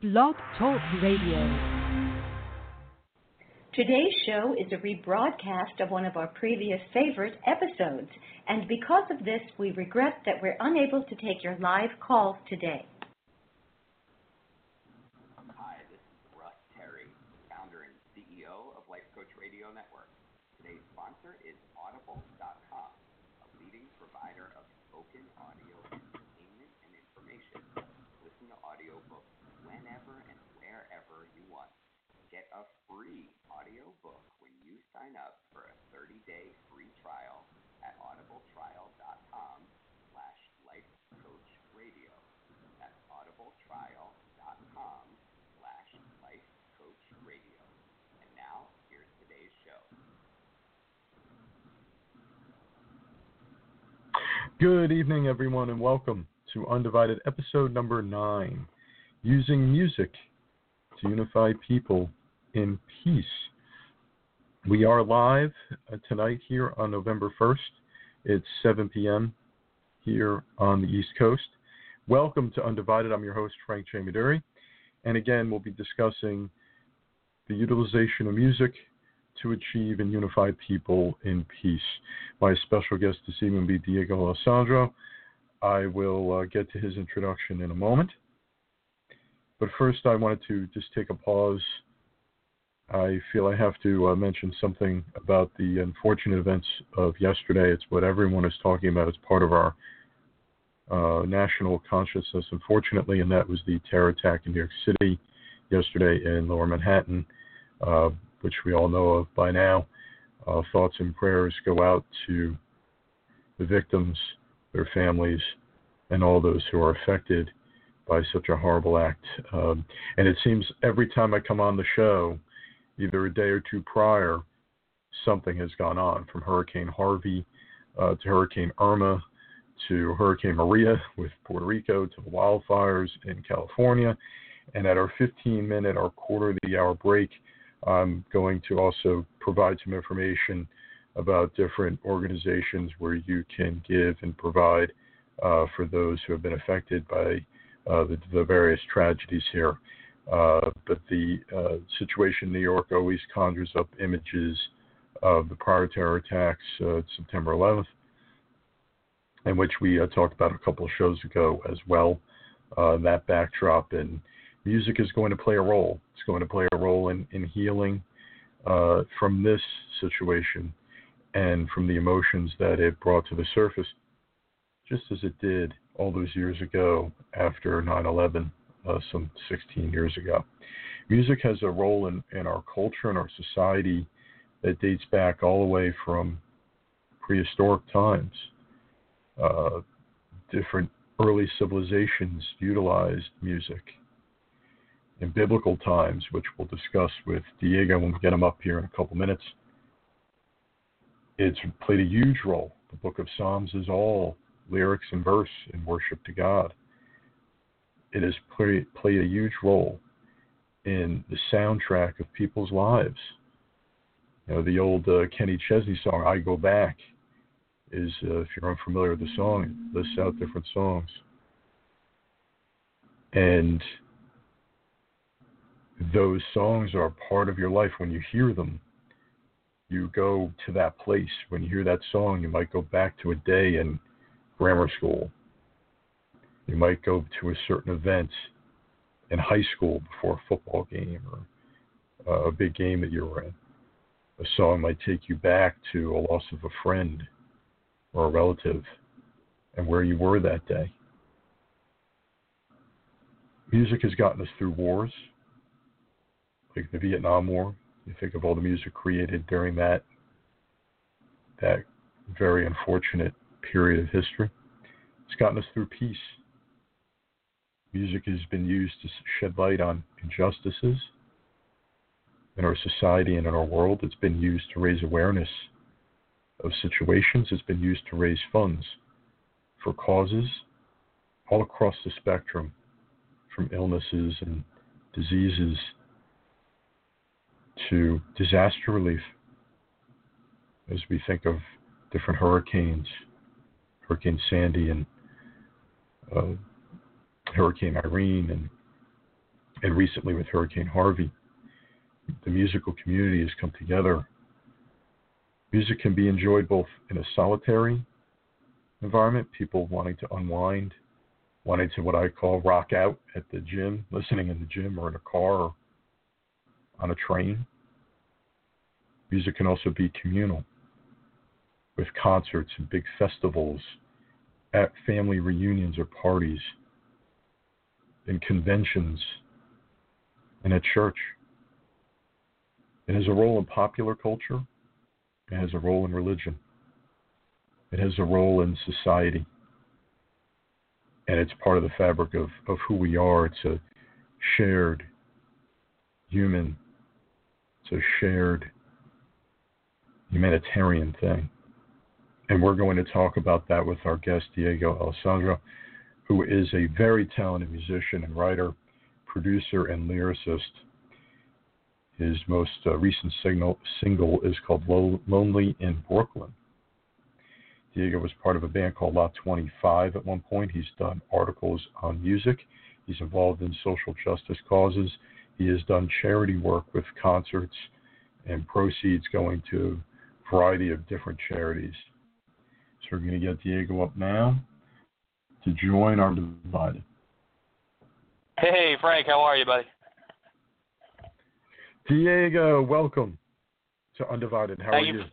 Blog Talk Radio. Today's show is a rebroadcast of one of our previous favorite episodes, and because of this, we regret that we're unable to take your live calls today. Hi, this is Russ Terry, founder and CEO of Life Coach Radio Network. Today's sponsor is Audible.com, a leading provider of spoken audio entertainment and information. Listen to audiobooks whenever and wherever you want. Get a free audiobook when you sign up for a 30-day free trial at audibletrial.com slash lifecoachradio. That's audibletrial.com slash lifecoachradio. And now, here's today's show. Good evening, everyone, and welcome to Undivided episode number nine Using Music to Unify People in Peace. We are live uh, tonight here on November 1st. It's 7 p.m. here on the East Coast. Welcome to Undivided. I'm your host, Frank J. Maduri. And again, we'll be discussing the utilization of music to achieve and unify people in peace. My special guest this evening will be Diego Alessandro. I will uh, get to his introduction in a moment. But first, I wanted to just take a pause. I feel I have to uh, mention something about the unfortunate events of yesterday. It's what everyone is talking about. It's part of our uh, national consciousness, unfortunately, and that was the terror attack in New York City yesterday in Lower Manhattan. Uh, which we all know of by now. Uh, thoughts and prayers go out to the victims, their families, and all those who are affected by such a horrible act. Um, and it seems every time I come on the show, either a day or two prior, something has gone on from Hurricane Harvey uh, to Hurricane Irma to Hurricane Maria with Puerto Rico to the wildfires in California. And at our 15 minute, our quarter of the hour break, I'm going to also provide some information about different organizations where you can give and provide uh, for those who have been affected by uh, the, the, various tragedies here. Uh, but the uh, situation in New York always conjures up images of the prior terror attacks, uh, September 11th, in which we uh, talked about a couple of shows ago as well. that backdrop and music is going to play a role. It's going to play a role in, in healing uh, from this situation and from the emotions that it brought to the surface, just as it did all those years ago after 9 11, uh, some 16 years ago. Music has a role in, in our culture and our society that dates back all the way from prehistoric times. Uh, different early civilizations utilized music in biblical times, which we'll discuss with Diego when we get him up here in a couple minutes. It's played a huge role. The book of Psalms is all lyrics and verse in worship to God. It has play, played a huge role in the soundtrack of people's lives. You know, the old uh, Kenny Chesney song, I Go Back, is, uh, if you're unfamiliar with the song, lists out different songs. And those songs are part of your life when you hear them. You go to that place. When you hear that song, you might go back to a day in grammar school. You might go to a certain event in high school before a football game or uh, a big game that you were in. A song might take you back to a loss of a friend or a relative and where you were that day. Music has gotten us through wars, like the Vietnam War. You think of all the music created during that that very unfortunate period of history. It's gotten us through peace. Music has been used to shed light on injustices in our society and in our world. It's been used to raise awareness of situations. It's been used to raise funds for causes all across the spectrum, from illnesses and diseases to disaster relief as we think of different hurricanes, Hurricane Sandy and uh, Hurricane Irene and and recently with Hurricane Harvey. The musical community has come together. Music can be enjoyed both in a solitary environment, people wanting to unwind, wanting to what I call rock out at the gym, listening in the gym or in a car or on a train. Music can also be communal with concerts and big festivals, at family reunions or parties, in conventions, and at church. It has a role in popular culture, it has a role in religion, it has a role in society, and it's part of the fabric of, of who we are. It's a shared human, it's a shared humanitarian thing. And we're going to talk about that with our guest, Diego Alessandro, who is a very talented musician and writer, producer, and lyricist. His most uh, recent signal, single is called Lonely in Brooklyn. Diego was part of a band called Lot 25 at one point. He's done articles on music. He's involved in social justice causes. He has done charity work with concerts and proceeds going to a variety of different charities. So we're going to get Diego up now to join Undivided. Hey, Frank, how are you, buddy? Diego, welcome to Undivided. How Thank are you? you?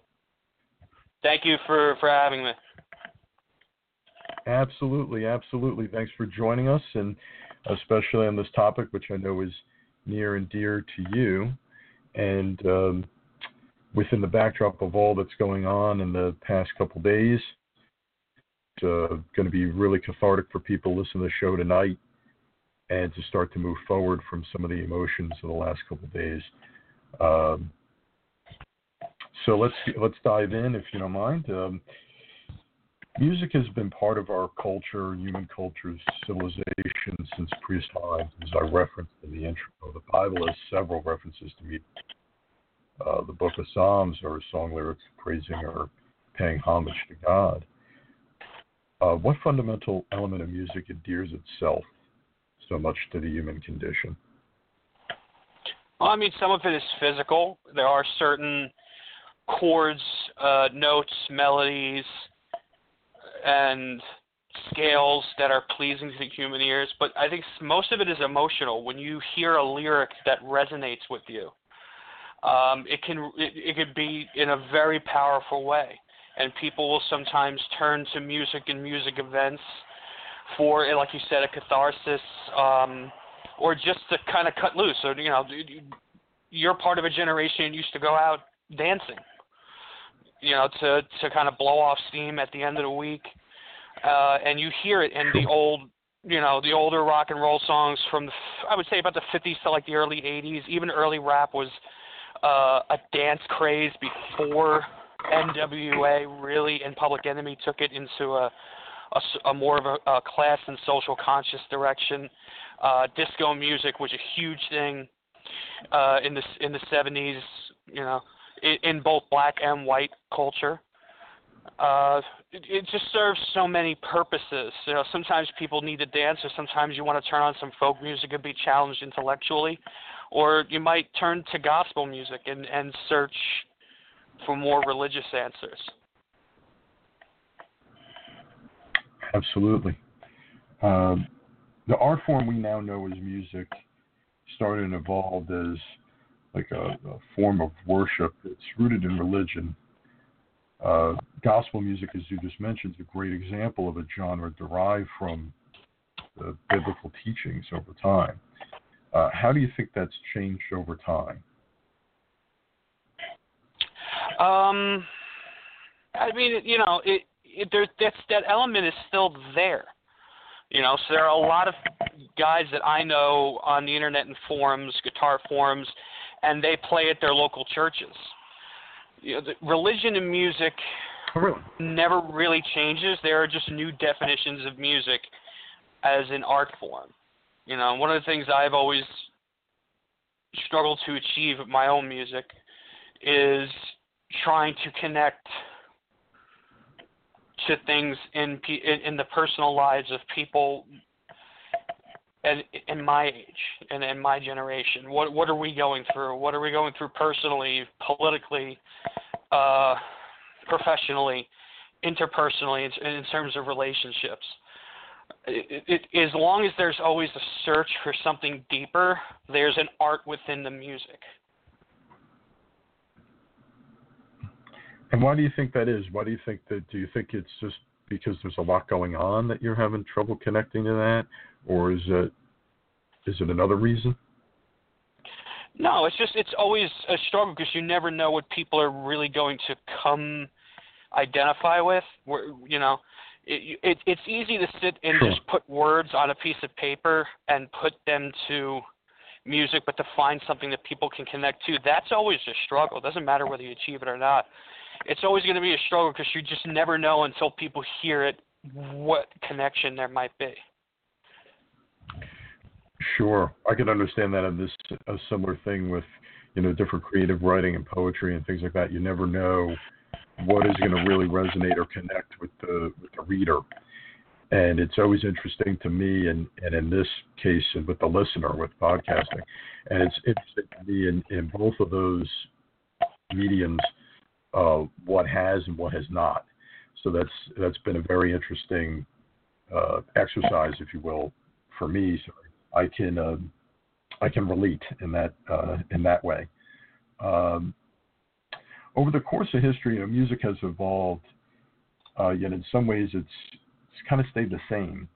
Thank you for, for having me. Absolutely, absolutely. Thanks for joining us, and especially on this topic, which I know is near and dear to you. And um, within the backdrop of all that's going on in the past couple days, it's uh, going to be really cathartic for people listening to the show tonight and to start to move forward from some of the emotions of the last couple of days. Um, so let's let's dive in, if you don't mind. Um, music has been part of our culture, human culture's civilization since prehistoric times, as I referenced in the intro. The Bible has several references to music. Uh, the Book of Psalms are song lyrics praising or paying homage to God. Uh, what fundamental element of music endears itself so much to the human condition? Well, I mean, some of it is physical. There are certain chords, uh, notes, melodies, and scales that are pleasing to the human ears, but I think most of it is emotional. When you hear a lyric that resonates with you, um, it can it, it could be in a very powerful way, and people will sometimes turn to music and music events for, like you said, a catharsis, um, or just to kind of cut loose. So you know, you're part of a generation used to go out dancing you know, to to kind of blow off steam at the end of the week. Uh, and you hear it in the old, you know, the older rock and roll songs from the, I would say about the 50s to like the early 80s. Even early rap was uh, a dance craze before NWA really and Public Enemy took it into a a, a more of a, a class and social conscious direction. Uh, disco music was a huge thing uh, in the in the 70s. You know, in, in both black and white culture. Uh, it, it just serves so many purposes. You know, sometimes people need to dance, or sometimes you want to turn on some folk music and be challenged intellectually, or you might turn to gospel music and, and search for more religious answers. Absolutely. Um, the art form we now know as music started and evolved as like a, a form of worship. It's rooted in religion. Uh, gospel music, as you just mentioned, is a great example of a genre derived from the biblical teachings over time. Uh, how do you think that's changed over time? Um, I mean, you know, it, it there that's that element is still there. You know, so there are a lot of guys that I know on the internet and forums, guitar forums, and they play at their local churches. You know, the religion and music oh, really? never really changes. There are just new definitions of music as an art form. You know, one of the things I've always struggled to achieve with my own music is trying to connect to things in in, in the personal lives of people and in my age and in my generation. What what are we going through? What are we going through personally, politically, uh, professionally, interpersonally, in, in terms of relationships? It, it, as long as there's always a search for something deeper, there's an art within the music. And why do you think that is? Why do you think that? Do you think it's just because there's a lot going on that you're having trouble connecting to that, or is it is it another reason? No, it's just it's always a struggle because you never know what people are really going to come identify with. Where you know, it, it it's easy to sit and sure. just put words on a piece of paper and put them to music, but to find something that people can connect to, that's always a struggle. It doesn't matter whether you achieve it or not it's always going to be a struggle because you just never know until people hear it what connection there might be. Sure, I can understand that. And this a similar thing with you know different creative writing and poetry and things like that. You never know what is going to really resonate or connect with the with the reader. And it's always interesting to me, and, and in this case, and with the listener with podcasting, and it's interesting to me in, in both of those mediums uh, what has and what has not. So that's that's been a very interesting uh, exercise, if you will, for me. I can uh, I can relate in that uh, in that way. Um, over the course of history, you know, music has evolved, uh, yet in some ways it's it's kind of stayed the same.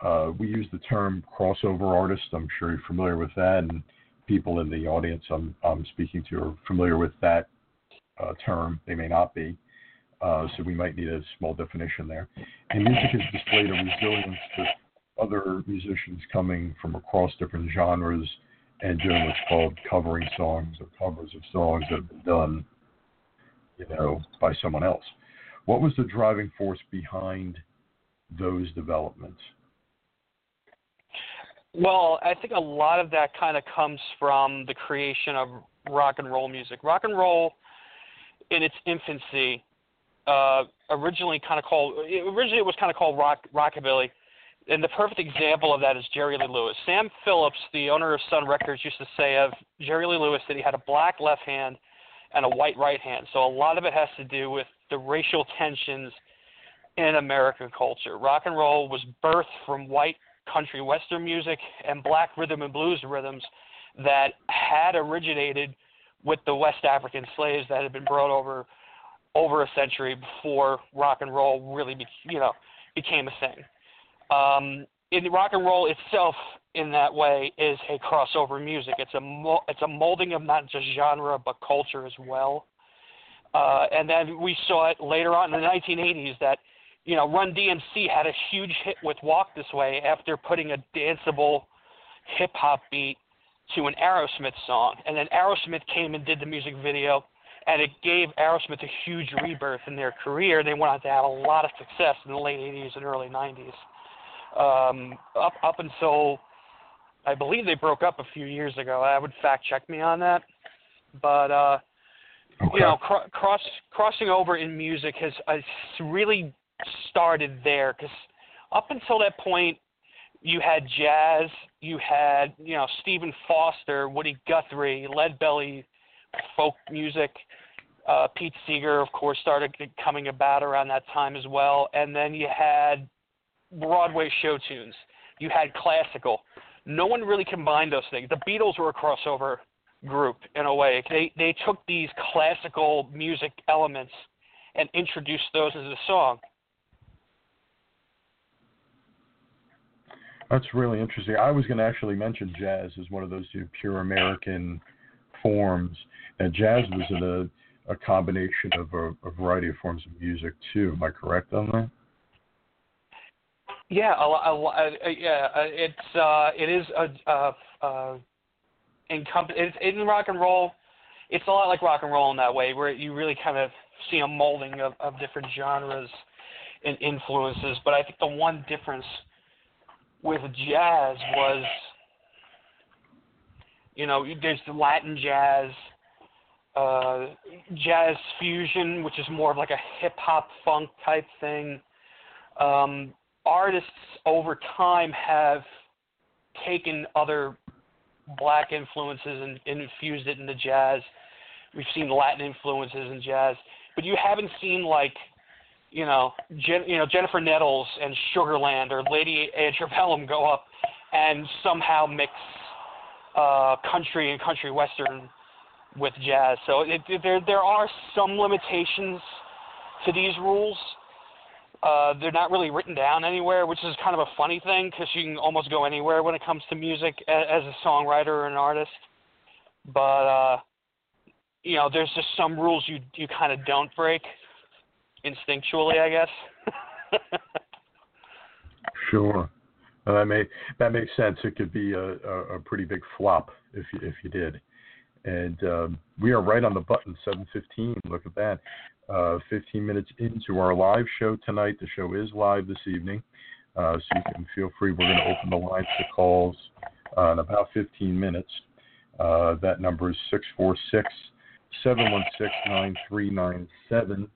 Uh, we use the term crossover artist. I'm sure you're familiar with that, and people in the audience I'm, I'm speaking to are familiar with that uh, term. They may not be. Uh, so we might need a small definition there. And music has displayed a resilience to other musicians coming from across different genres and doing what's called covering songs or covers of songs that have been done, you know, by someone else. What was the driving force behind those developments? Well, I think a lot of that kind of comes from the creation of rock and roll music. Rock and roll in its infancy, uh, originally kind of called originally it was kind of called rock rockabilly, and the perfect example of that is Jerry Lee Lewis. Sam Phillips, the owner of Sun Records, used to say of Jerry Lee Lewis that he had a black left hand and a white right hand. So a lot of it has to do with the racial tensions in American culture. Rock and roll was birthed from white country western music and black rhythm and blues rhythms that had originated with the West African slaves that had been brought over over a century before rock and roll really, be, you know, became a thing. Um, in rock and roll itself, in that way, is a crossover music. It's a it's a molding of not just genre but culture as well. Uh, and then we saw it later on in the 1980s that you know Run DMC had a huge hit with Walk This Way after putting a danceable hip hop beat to an Aerosmith song, and then Aerosmith came and did the music video, and it gave Aerosmith a huge rebirth in their career. They went on to have a lot of success in the late '80s and early '90s, um, up up until I believe they broke up a few years ago. I would fact check me on that, but uh, okay. you know, cr- cross crossing over in music has uh, really started there because up until that point you had jazz, you had you know Stephen Foster, Woody Guthrie, Lead Belly, folk music. Uh, Pete Seeger, of course, started coming about around that time as well, and then you had Broadway show tunes. You had classical. No one really combined those things. The Beatles were a crossover group in a way. They they took these classical music elements and introduced those as a song. That's really interesting. I was going to actually mention jazz as one of those pure American forms, and jazz was a, a combination of a, a, variety of forms of music too. Am I correct on that? Yeah, a, a, a, uh, uh, yeah. Uh, it's uh, it is a, a, a encomp- it's in rock and roll. It's a lot like rock and roll in that way, where you really kind of see a molding of, of different genres and influences. But I think the one difference with jazz was you know there's the Latin jazz, uh, jazz fusion, which is more of like a hip hop funk type thing. Um, artists over time have taken other black influences and, and infused it into jazz. We've seen Latin influences in jazz, but you haven't seen like, you know, Jen, you know Jennifer Nettles and Sugarland or Lady Antebellum go up and somehow mix uh, country and country western with jazz. So it, it, there there are some limitations to these rules. Uh, they're not really written down anywhere, which is kind of a funny thing because you can almost go anywhere when it comes to music as, as a songwriter or an artist. But uh, you know, there's just some rules you you kind of don't break instinctually, I guess. sure. Well, that may that makes sense. It could be a, a, a pretty big flop if you if you did. And um, we are right on the button, 7:15. Look at that. Uh, 15 minutes into our live show tonight. The show is live this evening, uh, so you can feel free. We're going to open the lines to calls uh, in about 15 minutes. Uh, that number is 646 716 9397.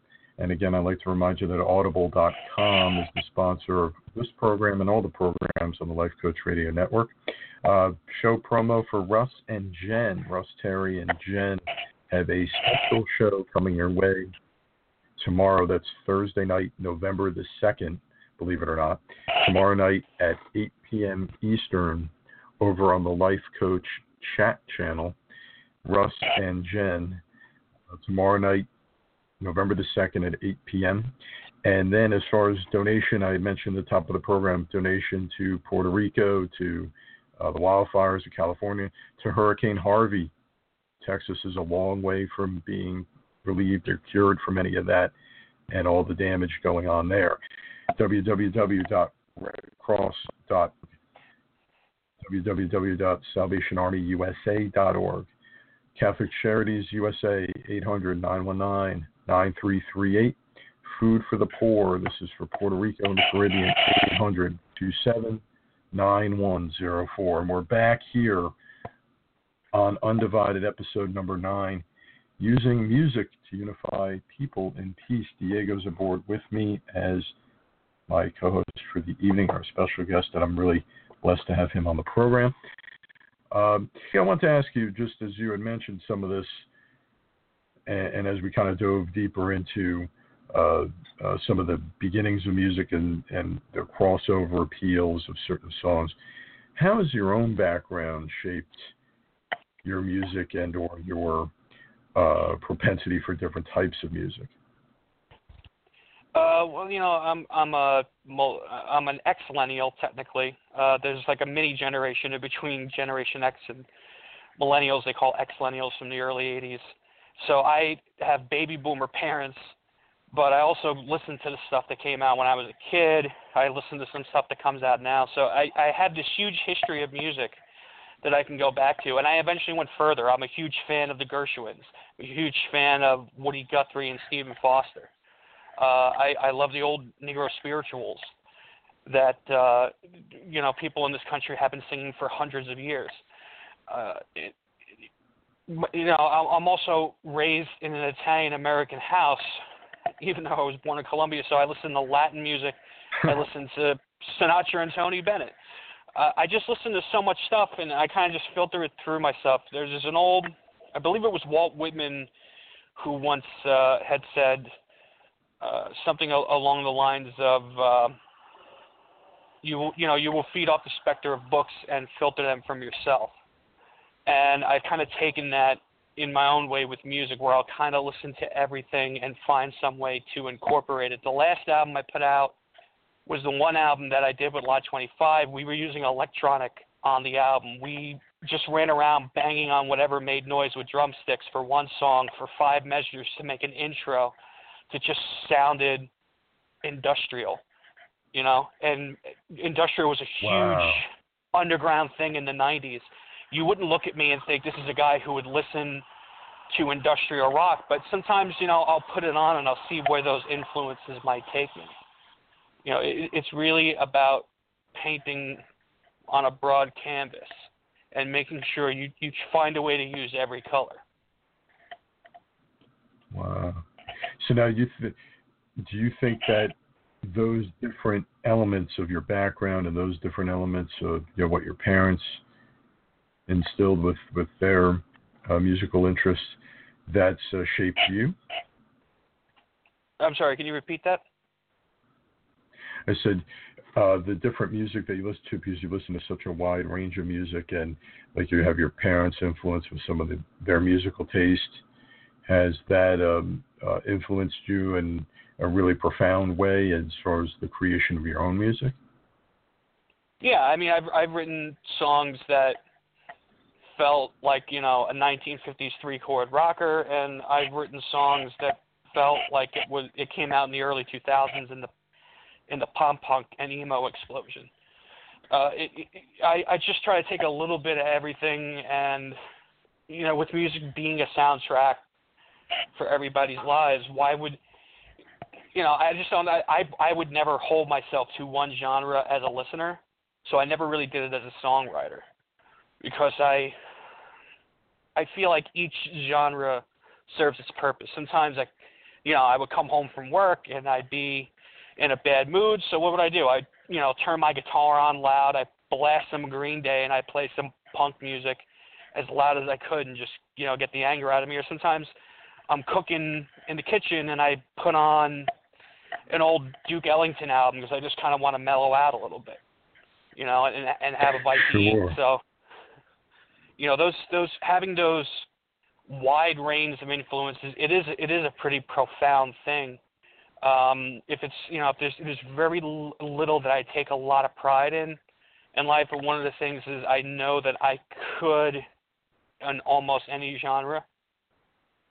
And again, I'd like to remind you that audible.com is the sponsor of this program and all the programs on the Life Coach Radio Network. Uh, show promo for Russ and Jen. Russ, Terry, and Jen have a special show coming your way tomorrow. That's Thursday night, November the 2nd, believe it or not. Tomorrow night at 8 p.m. Eastern over on the Life Coach chat channel. Russ and Jen. Uh, tomorrow night, November the 2nd at 8 p.m. And then as far as donation, I mentioned the top of the program, donation to Puerto Rico, to uh, the wildfires of California, to Hurricane Harvey. Texas is a long way from being relieved or cured from any of that and all the damage going on there. www.redcross. www.salvationarmyusa.org. Catholic Charities USA 800 919 9338. Food for the Poor. This is for Puerto Rico and the Caribbean 800 27 9104. And we're back here on Undivided episode number nine, using music to unify people in peace. Diego's aboard with me as my co host for the evening, our special guest, and I'm really blessed to have him on the program. Um, I want to ask you, just as you had mentioned some of this, and, and as we kind of dove deeper into uh, uh, some of the beginnings of music and, and the crossover appeals of certain songs, how has your own background shaped your music and or your uh, propensity for different types of music? Uh, well, you know, I'm I'm a I'm an X-millennial technically. Uh, there's like a mini generation in between Generation X and millennials. They call X-millennials from the early '80s. So I have baby boomer parents, but I also listen to the stuff that came out when I was a kid. I listen to some stuff that comes out now. So I I have this huge history of music that I can go back to. And I eventually went further. I'm a huge fan of the Gershwins. I'm a huge fan of Woody Guthrie and Stephen Foster. Uh, I, I love the old Negro spirituals that uh, you know people in this country have been singing for hundreds of years. Uh, you know, I'm also raised in an Italian American house, even though I was born in Colombia. So I listen to Latin music. I listen to Sinatra and Tony Bennett uh, I just listen to so much stuff, and I kind of just filter it through myself. There's this an old, I believe it was Walt Whitman, who once uh, had said uh, something al- along the lines of, uh, "You you know you will feed off the specter of books and filter them from yourself." And I've kind of taken that in my own way with music, where I'll kind of listen to everything and find some way to incorporate it. The last album I put out was the one album that I did with Lot 25. We were using electronic on the album. We just ran around banging on whatever made noise with drumsticks for one song for five measures to make an intro that just sounded industrial, you know. And industrial was a huge wow. underground thing in the 90s. You wouldn't look at me and think this is a guy who would listen to industrial rock, but sometimes, you know, I'll put it on and I'll see where those influences might take me you know, it, it's really about painting on a broad canvas and making sure you, you find a way to use every color. Wow. So now you th- do you think that those different elements of your background and those different elements of you know what your parents instilled with with their uh, musical interests that's uh, shaped you I'm sorry, can you repeat that? I said uh, the different music that you listen to because you listen to such a wide range of music and like you have your parents' influence with some of the, their musical taste. Has that um, uh, influenced you in a really profound way as far as the creation of your own music? Yeah, I mean, I've I've written songs that felt like you know a 1950s three chord rocker, and I've written songs that felt like it was it came out in the early 2000s in the in the pop punk and emo explosion. Uh, it, it, I, I just try to take a little bit of everything, and you know, with music being a soundtrack for everybody's lives, why would you know? I just don't. I, I would never hold myself to one genre as a listener, so I never really did it as a songwriter because I I feel like each genre serves its purpose. Sometimes I, you know, I would come home from work and I'd be in a bad mood. So what would I do? I'd you know, turn my guitar on loud. I blast some Green Day and I play some punk music as loud as I could and just, you know, get the anger out of me. Or sometimes I'm cooking in the kitchen and I put on an old Duke Ellington album because I just kind of want to mellow out a little bit, you know, and and have a bite sure. to eat. So, you know, those those having those wide range of influences, it is it is a pretty profound thing um, if it's you know if there's there's very little that I take a lot of pride in in life, but one of the things is I know that I could in almost any genre.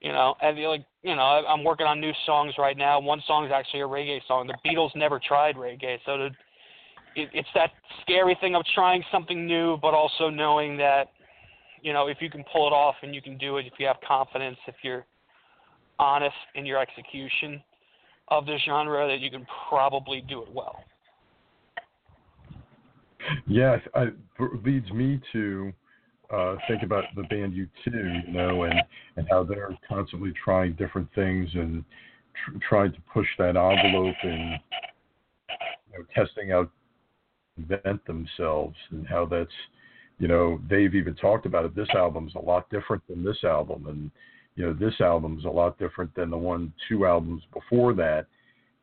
You know, and like you know, I'm working on new songs right now. One song is actually a reggae song. The Beatles never tried reggae, so to, it, it's that scary thing of trying something new, but also knowing that you know if you can pull it off and you can do it, if you have confidence, if you're honest in your execution, of the genre that you can probably do it well. Yeah, I, it leads me to uh, think about the band U2, you know, and and how they're constantly trying different things and tr- trying to push that envelope and you know, testing out, invent themselves, and how that's, you know, they've even talked about it. This album's a lot different than this album, and you know, this album's a lot different than the one two albums before that.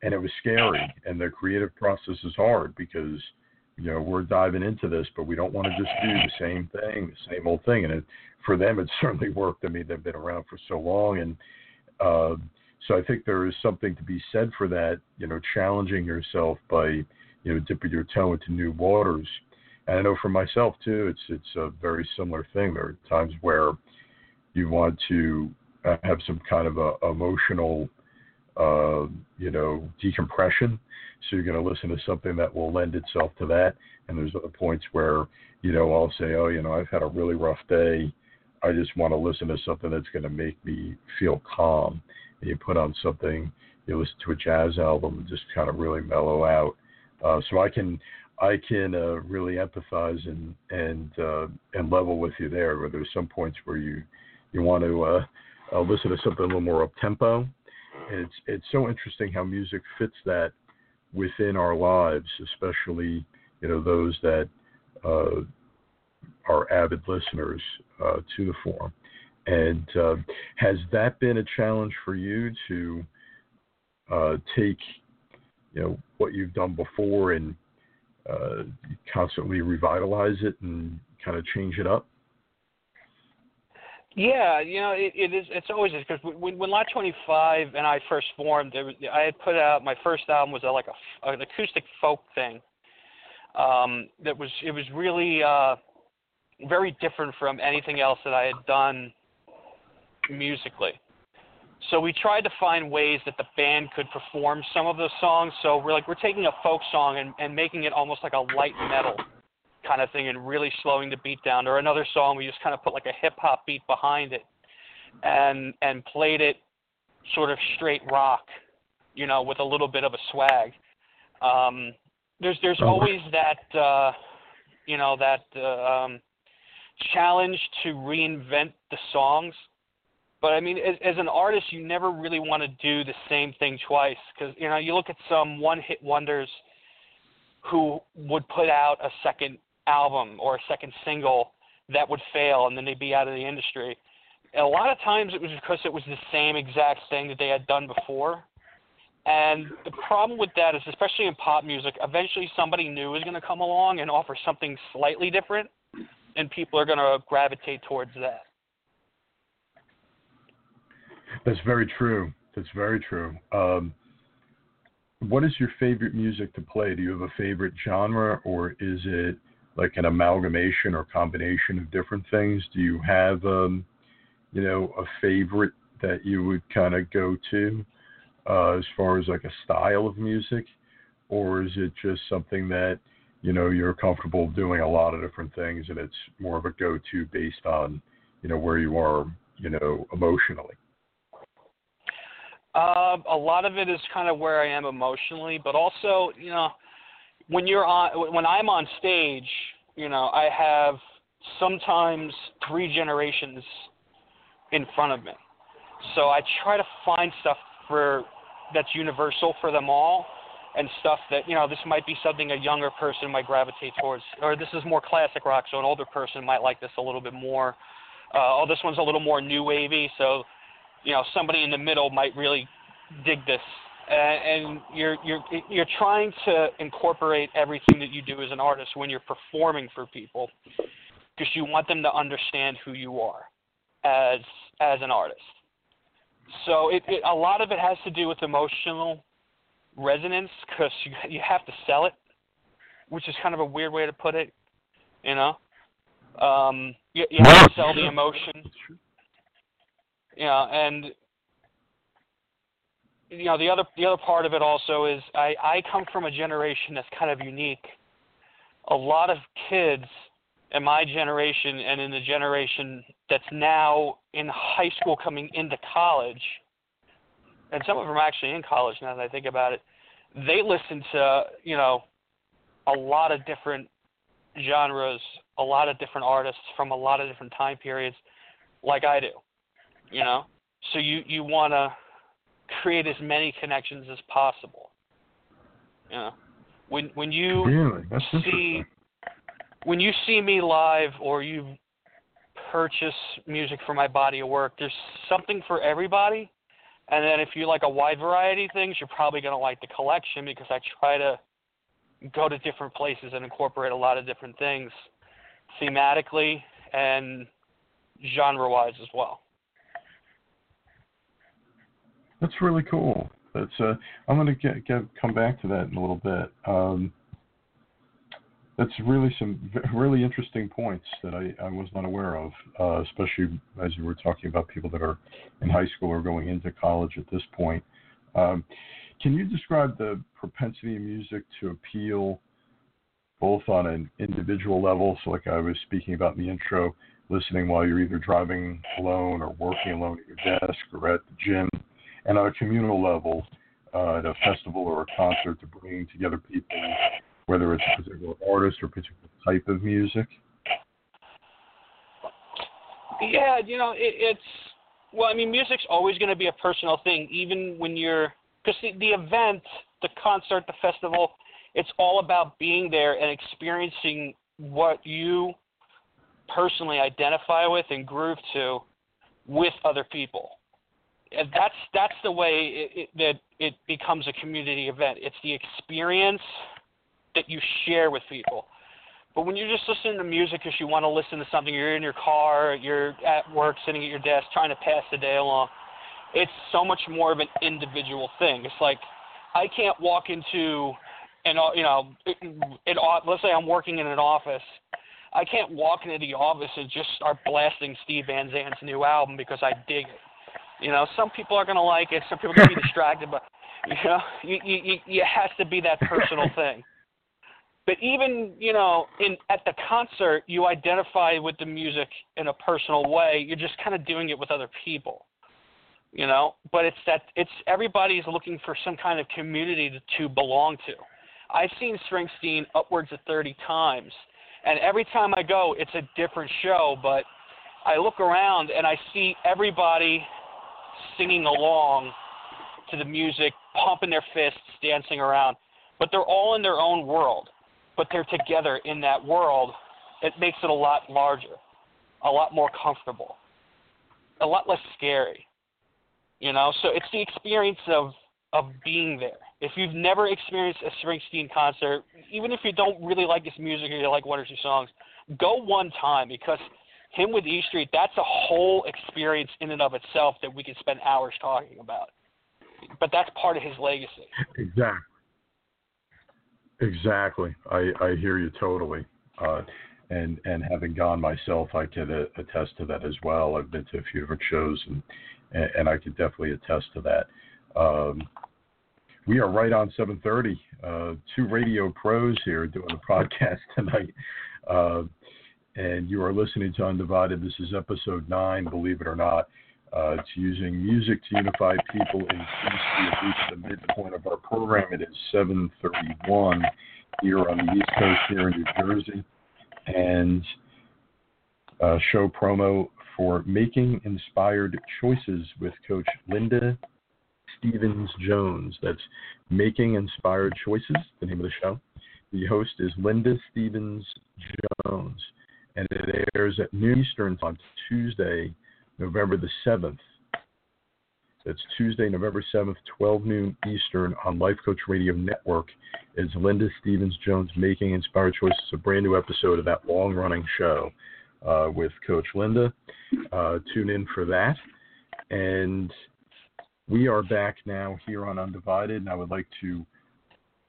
And it was scary. And the creative process is hard because, you know, we're diving into this, but we don't want to just do the same thing, the same old thing. And it, for them, it certainly worked. I mean, they've been around for so long. And uh, so I think there is something to be said for that, you know, challenging yourself by, you know, dipping your toe into new waters. And I know for myself too, it's it's a very similar thing. There are times where you want to uh, have some kind of a emotional, uh, you know, decompression. So you're going to listen to something that will lend itself to that. And there's other points where, you know, I'll say, oh, you know, I've had a really rough day. I just want to listen to something that's going to make me feel calm. And you put on something, you listen to a jazz album and just kind of really mellow out. Uh, so I can I can uh, really empathize and and uh, and level with you there. Where there's some points where you you want to uh, uh, listen to something a little more up tempo. It's it's so interesting how music fits that within our lives, especially you know those that uh, are avid listeners uh, to the forum. And has that been a challenge for you to take you know what you've done before and uh, constantly revitalize it and kind of change it up? Yeah, you know, it, it is. It's always because when when Lot Twenty Five and I first formed, was, I had put out my first album was a, like a an acoustic folk thing. Um, that was it was really uh, very different from anything else that I had done musically. So we tried to find ways that the band could perform some of those songs. So we're like we're taking a folk song and, and making it almost like a light metal kind of thing and really slowing the beat down. Or another song we just kind of put like a hip hop beat behind it and and played it sort of straight rock, you know, with a little bit of a swag. Um, there's there's Oh. always that uh, you know that uh, um, challenge to reinvent the songs But I mean, as, as an artist, you never really want to do the same thing twice because you know you look at some one-hit wonders who would put out a second album or a second single that would fail and then they'd be out of the industry. A lot of times it was because it was the same exact thing that they had done before. And the problem with that is, especially in pop music, eventually somebody new is going to come along and offer something slightly different, and people are going to gravitate towards that. That's very true. That's very true. Um, what is your favorite music to play? Do you have a favorite genre, or is it like an amalgamation or combination of different things? Do you have, um, you know, a favorite that you would kind of go to uh, as far as like a style of music, or is it just something that you know you're comfortable doing a lot of different things and it's more of a go-to based on you know where you are, you know, emotionally? Uh, a lot of it is kind of where I am emotionally, but also, you know, when you're on, when I'm on stage, you know, I have sometimes three generations in front of me. So I try to find stuff for that's universal for them all, and stuff that you know this might be something a younger person might gravitate towards, or this is more classic rock, so an older person might like this a little bit more. Uh, oh, this one's a little more new wavy, so you know somebody in the middle might really dig this. And you're you're you're trying to incorporate everything that you do as an artist when you're performing for people because you want them to understand who you are as as an artist. So it, it a lot of it has to do with emotional resonance because you you have to sell it which is kind of a weird way to put it you know? Um you, you have to sell the emotion yeah and you know the other the other part of it also is I I come from a generation that's kind of unique. A lot of kids in my generation and in the generation that's now in high school coming into college, and some of them are actually in college now that I think about it. They listen to you know a lot of different genres, a lot of different artists from a lot of different time periods, like I do. You know, so you you want to create as many connections as possible. You know, when when you really? see when you see me live or you purchase music for my body of work, there's something for everybody. And then if you like a wide variety of things, you're probably going to like the collection because I try to go to different places and incorporate a lot of different things thematically and genre wise as well. That's really cool. That's uh, I'm going to get, get come back to that in a little bit. Um, that's really some really interesting points that I, I was not aware of, uh, especially as you were talking about people that are in high school or going into college at this point. Um, can you describe the propensity of music to appeal both on an individual level, so like I was speaking about in the intro, listening while you're either driving alone or working alone at your desk or at the gym, and on a communal level, uh, at a festival or a concert, to bring together people, whether it's a particular artist or particular type of music? Yeah, you know, it, it's well. I mean, music's always going to be a personal thing, even when you're because the, the event, the concert, the festival, it's all about being there and experiencing what you personally identify with and groove to with other people that's that's the way it, it, that it becomes a community event. It's the experience that you share with people. But when you're just listening to music because you want to listen to something, you're in your car, you're at work, sitting at your desk, trying to pass the day along. It's so much more of an individual thing. It's like I can't walk into an uh, you know, it, it, let's say I'm working in an office. I can't walk into the office and just start blasting Steve Van Zandt's new album because I dig it you know, some people are going to like it. Some people are going to be distracted, but you know, you, you, you, it has to be that personal thing. But even you know, in at the concert, you identify with the music in a personal way. You're just kind of doing it with other people, you know. But it's that it's everybody's looking for some kind of community to, to belong to. I've seen Springsteen upwards of 30 times, and every time I go, it's a different show. But I look around and I see everybody singing along to the music, pumping their fists, dancing around, but they're all in their own world, but they're together in that world. It makes it a lot larger, a lot more comfortable, a lot less scary. You know, so it's the experience of of being there. If you've never experienced a Springsteen concert, even if you don't really like his music or you like one or two songs, go one time because him with E Street, that's a whole experience in and of itself that we could spend hours talking about. But that's part of his legacy. Exactly. Exactly. I, I hear you totally. Uh, and and having gone myself, I can uh, attest to that as well. I've been to a few different shows, and and I can definitely attest to that. Um, we are right on 7:30. Uh, two radio pros here doing the podcast tonight, uh, and you are listening to Undivided. This is episode nine. Believe it or not, uh, it's using music to unify people in peace. We have reached the midpoint of our program. It is 7:31 here on the East Coast here in New Jersey, and uh, show promo for making inspired choices with Coach Linda Stevens Jones. That's Making Inspired Choices, the name of the show. The host is Linda Stevens Jones, and it airs at noon Eastern on Tuesday, November the 7th. That's Tuesday, November 7th, 12 noon Eastern on Life Coach Radio Network. Is Linda Stevens Jones Making Inspired Choices, a brand new episode of that long running show uh, with Coach Linda. Uh, tune in for that. And we are back now here on Undivided, and I would like to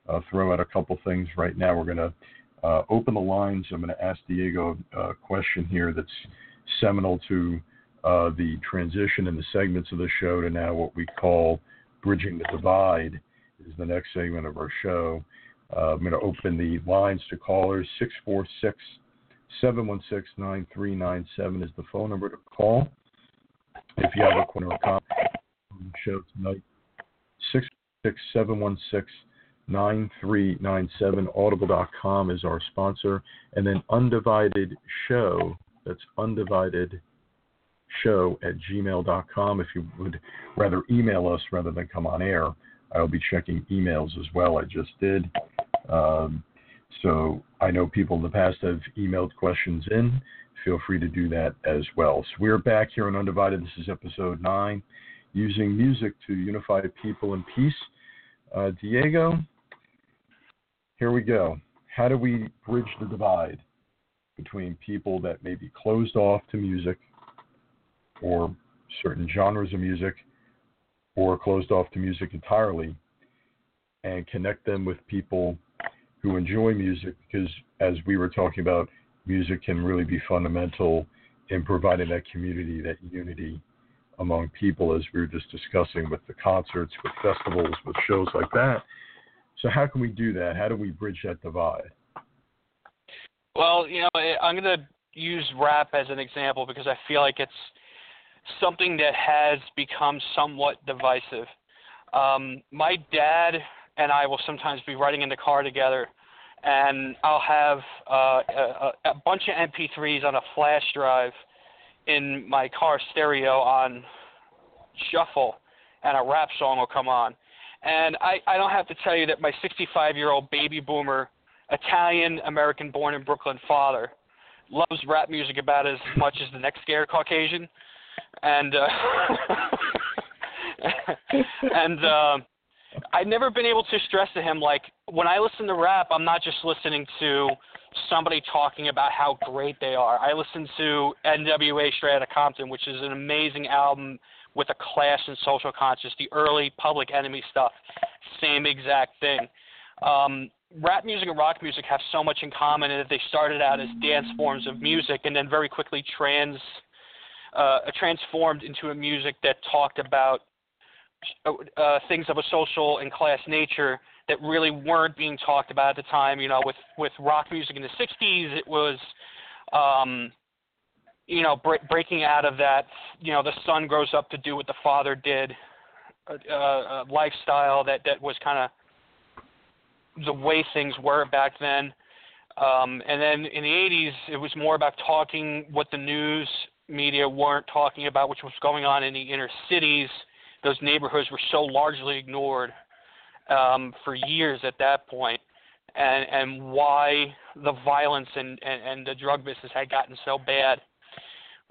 uh, throw out a couple things right now. We're going to uh, open the lines. I'm going to ask Diego a question here that's seminal to uh, the transition in the segments of the show to now what we call Bridging the Divide is the next segment of our show. Uh, I'm going to open the lines to callers. 646 716 9397 is the phone number to call. If you have a question or comment, show tonight. 66716 Audible.com is our sponsor. And then Undivided Show, that's Undivided Show at gmail.com. If you would rather email us rather than come on air, I'll be checking emails as well. I just did. Um, so I know people in the past have emailed questions in. Feel free to do that as well. So we're back here on Undivided. This is episode nine using music to unify people in peace. Uh, Diego, here we go. How do we bridge the divide between people that may be closed off to music or certain genres of music or closed off to music entirely and connect them with people who enjoy music because as we were talking about music can really be fundamental in providing that community that unity among people, as we were just discussing with the concerts, with festivals, with shows like that. So, how can we do that? How do we bridge that divide? Well, you know, I'm going to use rap as an example because I feel like it's something that has become somewhat divisive. Um, my dad and I will sometimes be riding in the car together, and I'll have uh, a, a bunch of MP3s on a flash drive in my car stereo on shuffle, and a rap song will come on. And I, I don't have to tell you that my 65 year old baby boomer, Italian American born in Brooklyn father loves rap music about as much as the next scared Caucasian. And, uh, and, uh, I've never been able to stress to him like when I listen to rap, I'm not just listening to somebody talking about how great they are. I listen to NWA Straight Outta Compton, which is an amazing album with a class and social conscience. The early Public Enemy stuff, same exact thing. Um, rap music and rock music have so much in common in that they started out as dance forms of music and then very quickly trans uh, transformed into a music that talked about uh, things of a social and class nature that really weren't being talked about at the time. You know, with with rock music in the '60s, it was, um, you know, bre- breaking out of that. You know, the son grows up to do what the father did, uh, uh, lifestyle that that was kind of the way things were back then. Um, and then in the 80s, it was more about talking what the news media weren't talking about, which was going on in the inner cities. Those neighborhoods were so largely ignored um, for years at that point, and and why the violence and, and, and the drug business had gotten so bad.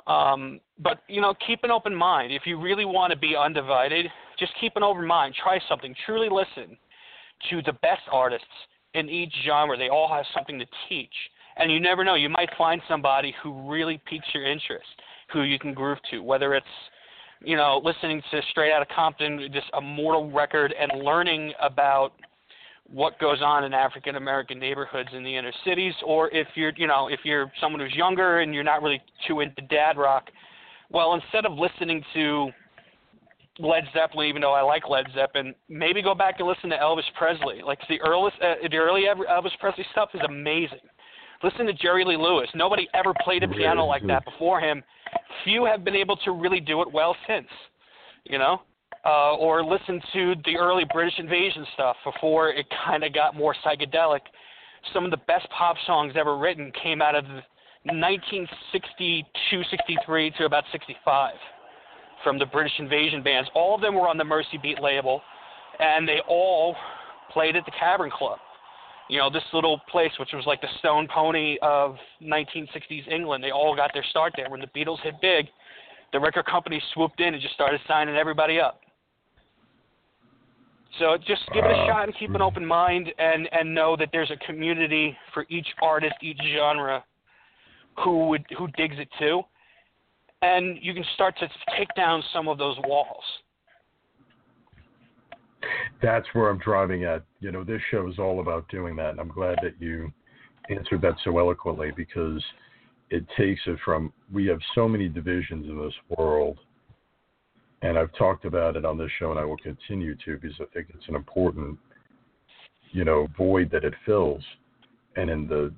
Um, but you know, keep an open mind. If you really want to be undivided, just keep an open mind. Try something. Truly listen to the best artists in each genre. They all have something to teach, and you never know. You might find somebody who really piques your interest, who you can groove to. Whether it's you know listening to Straight Outta Compton, just a mortal record, and learning about what goes on in African American neighborhoods in the inner cities, or if you're, you know, if you're someone who's younger and you're not really too into dad rock, well, instead of listening to Led Zeppelin, even though I like Led Zeppelin, maybe go back and listen to Elvis Presley. Like the earliest, uh, the early Elvis Presley stuff is amazing. Listen to Jerry Lee Lewis. Nobody ever played a piano like that before him. Few have been able to really do it well since. You know, uh, or listen to the early British Invasion stuff before it kind of got more psychedelic. Some of the best pop songs ever written came out of 1962, 63 to about 65 from the British Invasion bands. All of them were on the Mersey Beat label, and they all played at the Cavern Club. You know, this little place, which was like the Stone Pony of 1960s England, they all got their start there. When the Beatles hit big, the record company swooped in and just started signing everybody up. So just give it a shot and keep an open mind and and know that there's a community for each artist, each genre who would who digs it too. And you can start to take down some of those walls. That's where I'm driving at. You know, this show is all about doing that, and I'm glad that you answered that so eloquently because it takes it from we have so many divisions in this world and I've talked about it on this show, and I will continue to because I think it's an important, you know, void that it fills. And in the,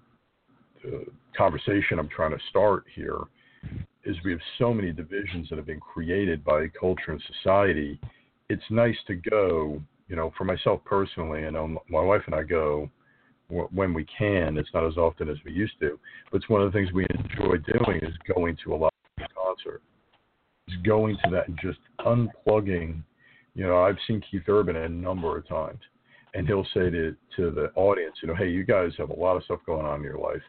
the conversation I'm trying to start here, is we have so many divisions that have been created by culture and society. It's nice to go, you know, for myself personally. and um, my wife and I go when we can. It's not as often as we used to, but it's one of the things we enjoy doing is going to a live of concerts going to that and just unplugging. You know, I've seen Keith Urban a number of times, and he'll say to to the audience, you know, hey, you guys have a lot of stuff going on in your life.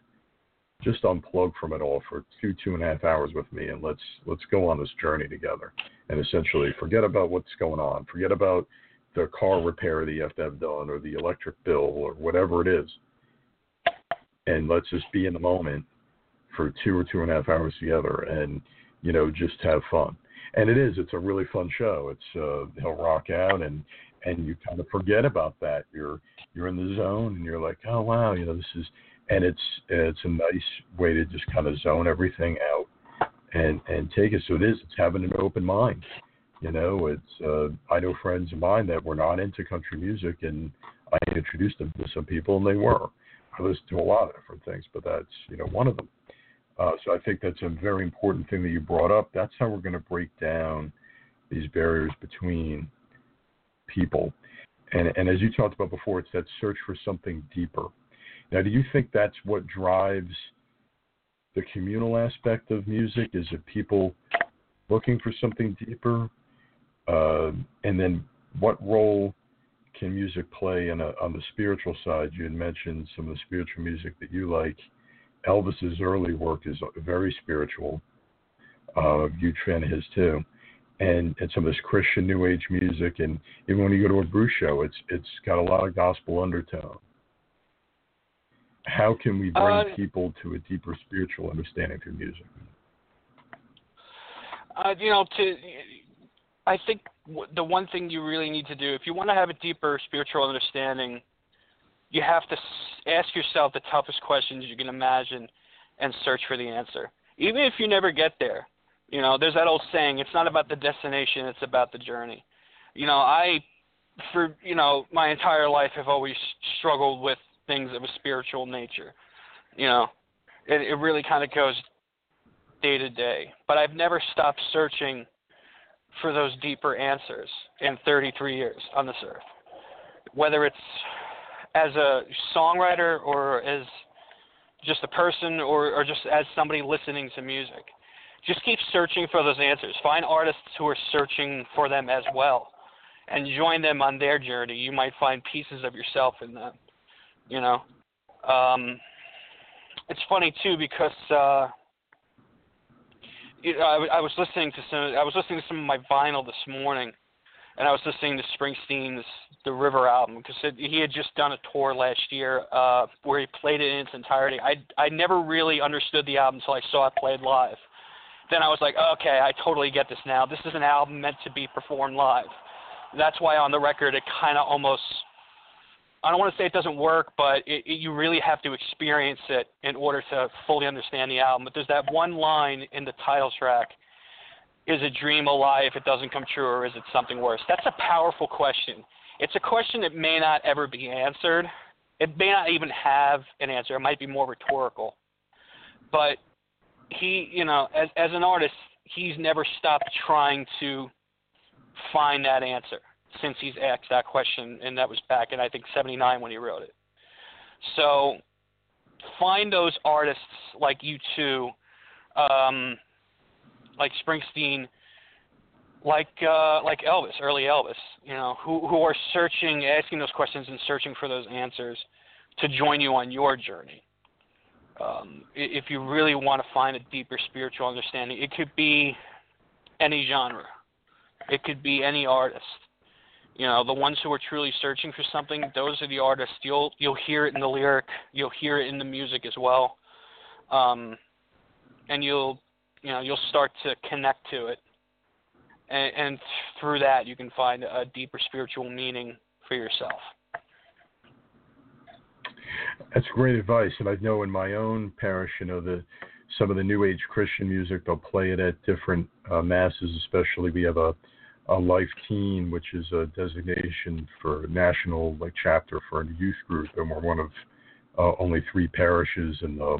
Just unplug from it all for two two and a half hours with me, and let's let's go on this journey together. And essentially, forget about what's going on. Forget about the car repair that you have to have done, or the electric bill, or whatever it is. And let's just be in the moment for two or two and a half hours together, and you know, just have fun. And it is. It's a really fun show. It's uh, he'll rock out and and you kind of forget about that. You're you're in the zone and you're like, oh wow, you know, this is and it's it's a nice way to just kind of zone everything out and and take it. So it is. It's having an open mind. You know, it's uh, I know friends of mine that were not into country music, and I introduced them to some people, and they were. I listen to a lot of different things, but that's you know one of them. Uh, so I think that's a very important thing that you brought up. That's how we're going to break down these barriers between people. And, and as you talked about before, it's that search for something deeper. Now, do you think that's what drives the communal aspect of music? Is it people looking for something deeper? Uh, and then what role can music play a, on the spiritual side? You had mentioned some of the spiritual music that you like. Elvis's early work is very spiritual. Uh, huge fan of his too, and and some of this Christian New Age music, and even when you go to a Bruce show, it's it's got a lot of gospel undertone. How can we bring uh, people to a deeper spiritual understanding through music? Uh, you know, to I think the one thing you really need to do if you want to have a deeper spiritual understanding you have to ask yourself the toughest questions you can imagine and search for the answer. Even if you never get there, you know, there's that old saying, it's not about the destination, it's about the journey. You know, I, for, you know, my entire life have always struggled with things of a spiritual nature. You know, it, it really kind of goes day to day. But I've never stopped searching for those deeper answers in 33 years on this earth. Whether it's as a songwriter or as just a person or, or just as somebody listening to music. just keep searching for those answers. Find artists who are searching for them as well, and join them on their journey. You might find pieces of yourself in them. You know, um, it's funny too because uh, you know, I, I was listening to some. I was listening to some of my vinyl this morning, and I was listening to Springsteen's The River album because he had just done a tour last year uh, where he played it in its entirety. I I never really understood the album until I saw it played live. Then I was like, okay, I totally get this now. This is an album meant to be performed live. That's why on the record it kind of almost I don't want to say it doesn't work, but it, it, you really have to experience it in order to fully understand the album. But there's that one line in the title track is a dream a lie if it doesn't come true, or is it something worse? That's a powerful question. It's a question that may not ever be answered. It may not even have an answer. It might be more rhetorical. But he, you know, as as an artist, he's never stopped trying to find that answer since he's asked that question, and that was back in I think '79 when he wrote it. So find those artists like you two. Um, like Springsteen, like uh, like Elvis, early Elvis, you know, who who are searching, asking those questions and searching for those answers to join you on your journey. Um, if you really want to find a deeper spiritual understanding, it could be any genre, it could be any artist. You know, the ones who are truly searching for something, those are the artists. You'll you'll hear it in the lyric, you'll hear it in the music as well, um, and you'll you know you'll start to connect to it. And, and through that you can find a deeper spiritual meaning for yourself. That's great advice and i know in my own parish you know the some of the new age christian music they'll play it at different uh, masses especially we have a a life teen which is a designation for national like chapter for a youth group and we're one of uh, only three parishes in the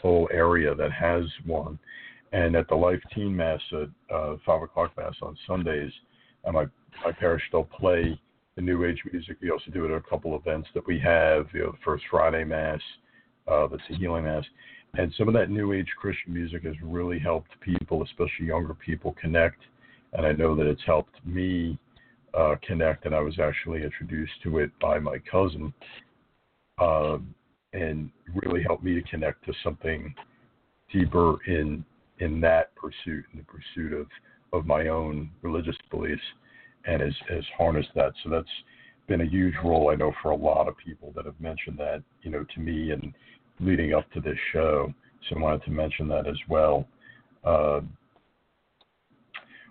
whole area that has one and at the Life Teen Mass at uh, five o'clock Mass on Sundays, my my parish they'll play the New Age music. We also do it at a couple events that we have. You know, the First Friday Mass, uh, that's a healing mass, and some of that New Age Christian music has really helped people, especially younger people, connect. And I know that it's helped me uh, connect. And I was actually introduced to it by my cousin, uh, and really helped me to connect to something deeper in in that pursuit, in the pursuit of, of my own religious beliefs, and has, has harnessed that. So that's been a huge role, I know, for a lot of people that have mentioned that, you know, to me and leading up to this show. So I wanted to mention that as well. Uh,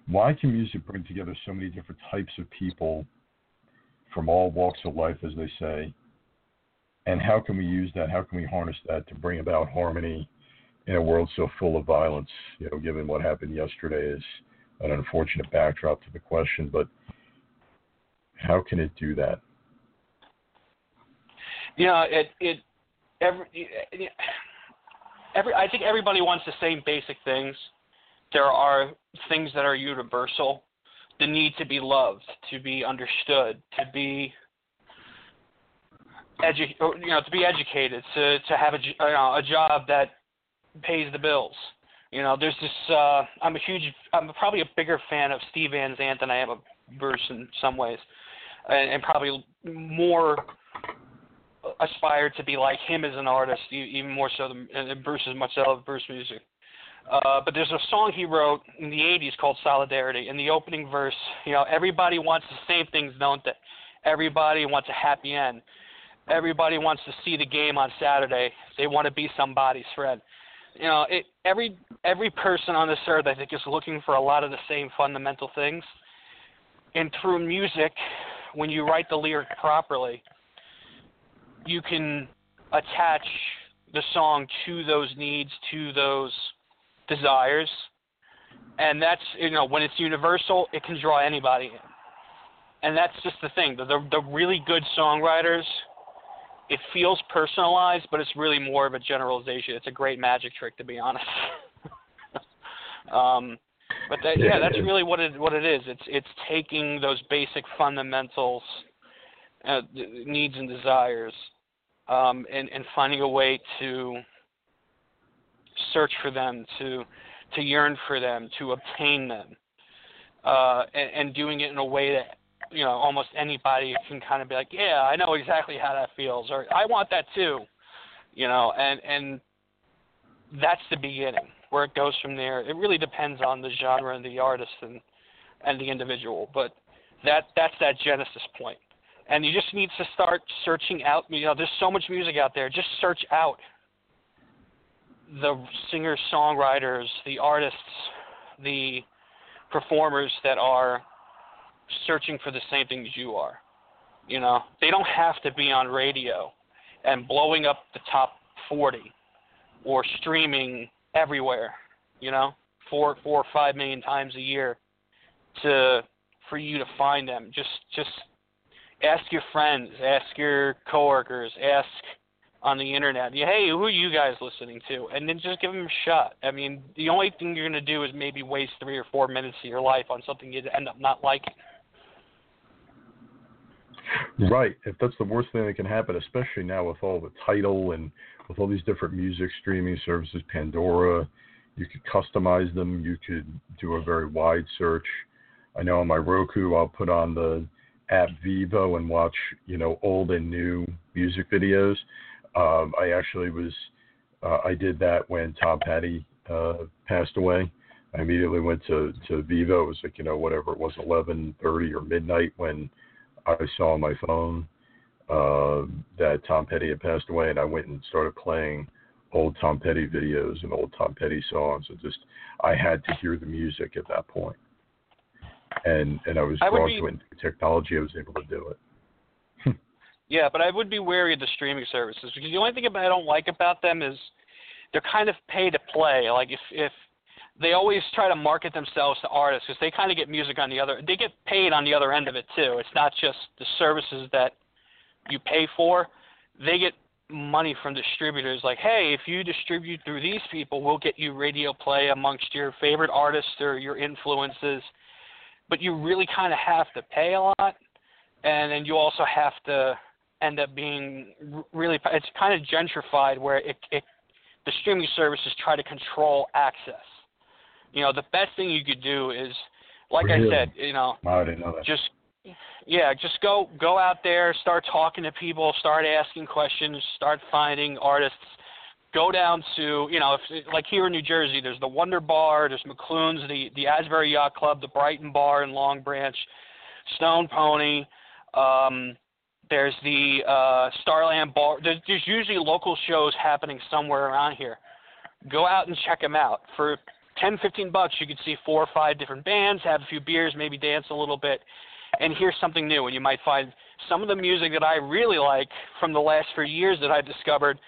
why can music bring together so many different types of people from all walks of life, as they say? And how can we use that? How can we harness that to bring about harmony in a world so full of violence, you know, given what happened yesterday is an unfortunate backdrop to the question, but how can it do that? Know, it it every every I think everybody wants the same basic things. There are things that are universal. The need to be loved, to be understood, to be edu- you know, to be educated, to to have a, you know, a job that pays the bills. You know, there's this. Uh, I'm a huge. I'm probably a bigger fan of Steve Van Zandt than I am of Bruce in some ways, and, and probably more aspired to be like him as an artist, even more so than, than Bruce as much I love Bruce music. Uh, but there's a song he wrote in the 80s called Solidarity. In the opening verse, you know, everybody wants the same things, don't they? Everybody wants a happy end. Everybody wants to see the game on Saturday. They want to be somebody's friend you know, it, every every person on this earth, I think, is looking for a lot of the same fundamental things. And through music, when you write the lyric properly, you can attach the song to those needs, to those desires. And that's you know, when it's universal, it can draw anybody in. And that's just the thing. The the, the really good songwriters it feels personalized, but it's really more of a generalization. It's a great magic trick, to be honest. um, but that, yeah, that's really what it what it is. It's it's taking those basic fundamentals, uh, needs and desires, um, and and finding a way to search for them, to to yearn for them, to obtain them, uh, and, and doing it in a way that you know almost anybody can kind of be like, yeah, I know exactly how that feels, or I want that too, you know, and and that's the beginning. Where it goes from there, it really depends on the genre and the artist and and the individual, but that that's that genesis point. And you just need to start searching out. You know, there's so much music out there. Just search out the singers, songwriters, the artists, the performers that are searching for the same things you are. You know, they don't have to be on radio and blowing up the top 40 or streaming everywhere. You know, four, four or five million times a year to for you to find them. Just, just ask your friends, ask your coworkers, ask on the internet. Hey, who are you guys listening to? And then just give them a shot. I mean, the only thing you're going to do is maybe waste three or four minutes of your life on something you end up not liking. Right. If that's the worst thing that can happen, especially now with all the Tidal and with all these different music streaming services, Pandora, you could customize them. You could do a very wide search. I know on my Roku, I'll put on the app Vevo and watch, you know, old and new music videos. Um, I actually was, uh, I did that when Tom Petty uh, passed away. I immediately went to to Vevo. It was like you know whatever it was, eleven thirty or midnight when I saw on my phone uh, that Tom Petty had passed away, and I went and started playing old Tom Petty videos and old Tom Petty songs. And just I had to hear the music at that point, and and I was I drawn be, to it. Technology, I was able to do it. Yeah, but I would be wary of the streaming services because the only thing I don't like about them is they're kind of pay to play. Like if if they always try to market themselves to artists because they kind of get music on the other. They get paid on the other end of it too. It's not just the services that you pay for. They get money from distributors. Like, hey, if you distribute through these people, we'll get you radio play amongst your favorite artists or your influences. But you really kind of have to pay a lot, and then you also have to end up being really it's kind of gentrified where it, it the streaming services try to control access. You know, the best thing you could do is like really? I said, you know, oh, I didn't know that. just yeah, just go go out there, start talking to people, start asking questions, start finding artists. Go down to you know, if, like here in New Jersey, there's the Wonder Bar, there's McLoone's, the the Asbury Yacht Club, the Brighton Bar in Long Branch, Stone Pony. Um, there's the uh, Starland Bar. There's, there's usually local shows happening somewhere around here. Go out and check them out. For 10, 15 bucks, you could see four or five different bands, have a few beers, maybe dance a little bit, and hear something new. And you might find some of the music that I really like from the last few years that I've discovered,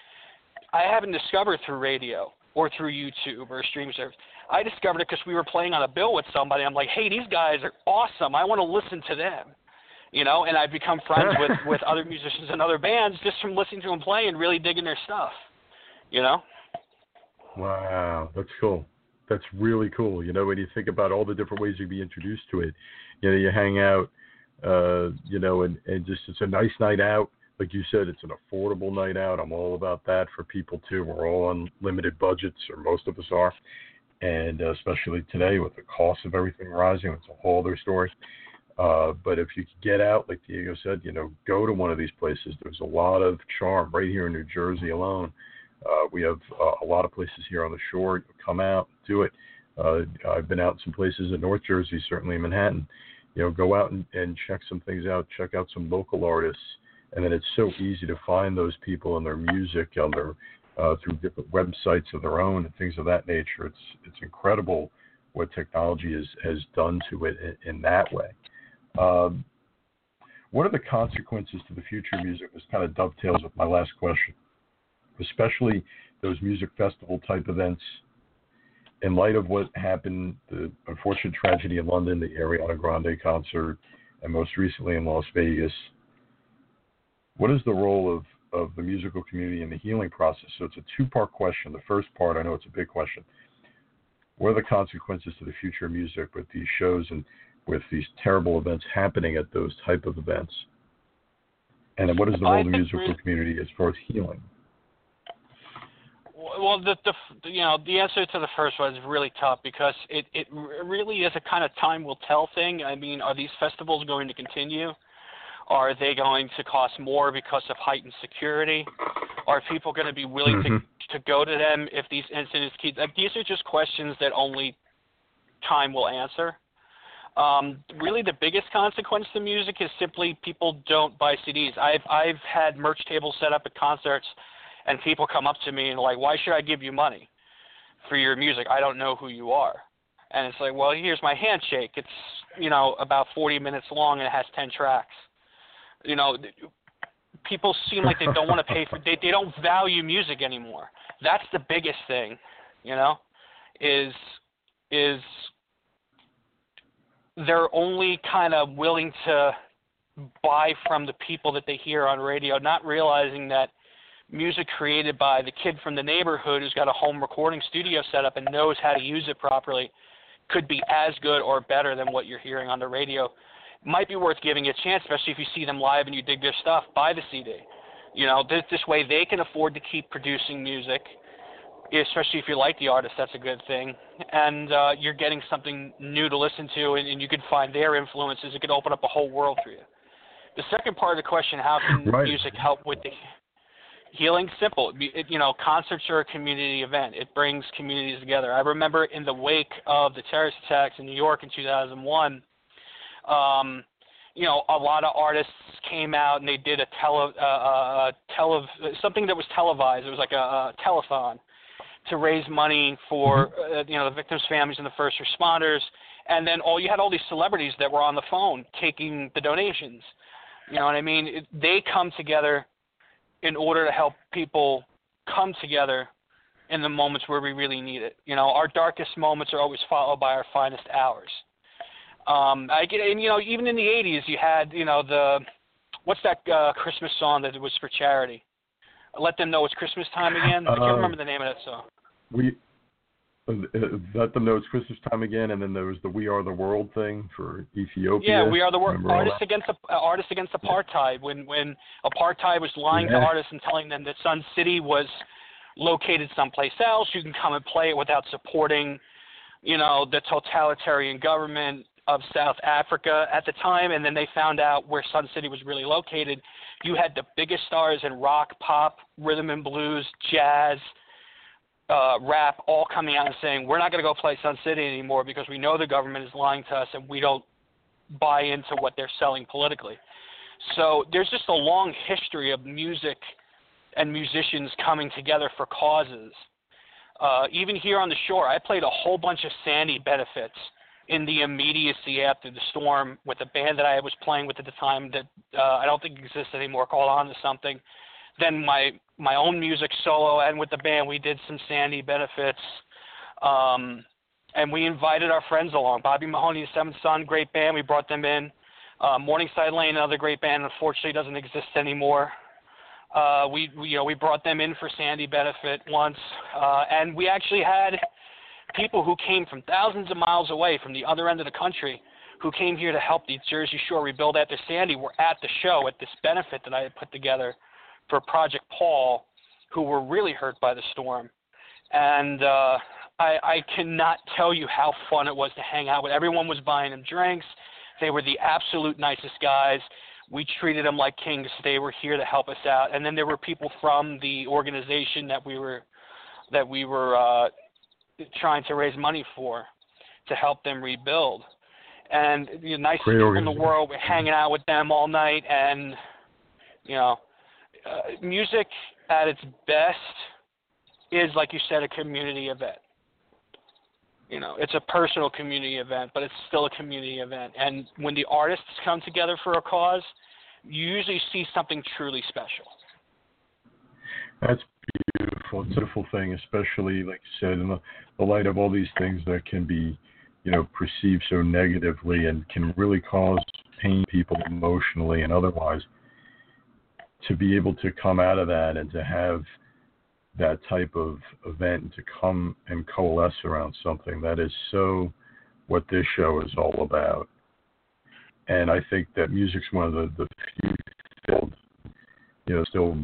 I haven't discovered through radio or through YouTube or stream service. I discovered it because we were playing on a bill with somebody. I'm like, hey, these guys are awesome. I want to listen to them you know, and I've become friends with with other musicians and other bands just from listening to them play and really digging their stuff. You know. Wow, that's cool. That's really cool. You know, when you think about all the different ways you'd be introduced to it, you know, you hang out, uh, you know, and and just it's a nice night out. Like you said, it's an affordable night out. I'm all about that for people too. We're all on limited budgets, or most of us are, and uh, especially today with the cost of everything rising, it's a whole other story. Uh, but if you could get out, like Diego said, you know, go to one of these places. There's a lot of charm right here in New Jersey alone. We have uh, a lot of places here on the shore. Come out, do it. Uh, I've been out in some places in North Jersey, certainly in Manhattan. You know, go out and, and check some things out. Check out some local artists, and then it's so easy to find those people and their music on their uh, through different websites of their own and things of that nature. It's it's incredible what technology has has done to it in, in that way. Um, what are the consequences to the future of music? This kind of dovetails with my last question, especially those music festival type events. In light of what happened, the unfortunate tragedy in London, the Ariana Grande concert, and most recently in Las Vegas, what is the role of, of the musical community in the healing process? So it's a two part question. The first part, I know it's a big question. What are the consequences to the future of music with these shows and with these terrible events happening at those type of events? And what is the role of the musical community as far as healing? Well, the, the you know the answer to the first one is really tough because it it really is a kind of time will tell thing. I mean, are these festivals going to continue? Are they going to cost more because of heightened security? Are people going to be willing Mhm. to to go to them if these incidents keep? Like, these are just questions that only time will answer. Um, really, the biggest consequence to music is simply people don't buy CDs. I've I've had merch tables set up at concerts, and people come up to me and like, "Why should I give you money for your music? I don't know who you are." And it's like, "Well, here's my handshake. It's you know about 40 minutes long and it has 10 tracks." You know, people seem like they don't want to pay for they they don't value music anymore. That's the biggest thing, you know, is is they're only kind of willing to buy from the people that they hear on radio, not realizing that music created by the kid from the neighborhood who's got a home recording studio set up and knows how to use it properly could be as good or better than what you're hearing on the radio. Might be worth giving a chance, especially if you see them live and you dig their stuff. Buy the CD. You know, this, this way they can afford to keep producing music especially if you like the artist, that's a good thing. And uh, you're getting something new to listen to, and, and you can find their influences. It could open up a whole world for you. The second part of the question: How can Right. music help with the healing? Simple. It, you know, concerts are a community event. It brings communities together. I remember in the wake of the terrorist attacks in New York in 2001. Um, you know, a lot of artists came out and they did a tele, uh, uh, tele, something that was televised. It was like a, a telethon to raise money for uh, you know the victims' families and the first responders. And then all you had all these celebrities that were on the phone taking the donations. You know what I mean? It, they come together in order to help people come together in the moments where we really need it. You know, our darkest moments are always followed by our finest hours. Um, I get, and you know, even in the '80s, you had, you know, the what's that uh, Christmas song that was for charity? Let them know it's Christmas time again. I Uh, can't remember the name of that song. We let them know it's Christmas time again, and then there was the "We Are the World" thing for Ethiopia. Yeah, we are the world artists against uh, artists against apartheid. When when apartheid was lying to artists and telling them that Sun City was located someplace else, you can come and play it without supporting, you know, the totalitarian government of South Africa at the time. And then they found out where Sun City was really located. You had the biggest stars in rock, pop, rhythm and blues, jazz, uh, rap all coming out and saying we're not going to go play Sun City anymore because we know the government is lying to us and we don't buy into what they're selling politically. So there's just a long history of music and musicians coming together for causes. Uh, even here on the shore, I played a whole bunch of Sandy benefits in the immediacy after the storm with a band that I was playing with at the time that uh, I don't think exists anymore called On to Something. Then my my own music solo and with the band we did some Sandy benefits. Um, and we invited our friends along. Bobby Mahoney and Seventh Son, great band. We brought them in. Uh, Morningside Lane, another great band, unfortunately doesn't exist anymore. Uh, we, we, you know, we brought them in for Sandy benefit once, uh, and we actually had people who came from thousands of miles away from the other end of the country who came here to help the Jersey Shore rebuild after Sandy were at the show at this benefit that I had put together for Project Paul, who were really hurt by the storm. And uh, I, I cannot tell you how fun it was to hang out with. Everyone was buying them drinks. They were the absolute nicest guys. We treated them like kings. They were here to help us out. And then there were people from the organization that we were that we were uh, trying to raise money for to help them rebuild. And the nicest Great people in the world. We're hanging out with them all night, and you know, uh, music at its best is like you said, a community event. You know, it's a personal community event, but it's still a community event. And when the artists come together for a cause, you usually see something truly special. That's beautiful. It's a beautiful thing, especially like you said, in the, the light of all these things that can be, you know, perceived so negatively and can really cause pain people emotionally and otherwise. To be able to come out of that and to have that type of event and to come and coalesce around something that is so what this show is all about. And I think that music's one of the, the few field, you know, still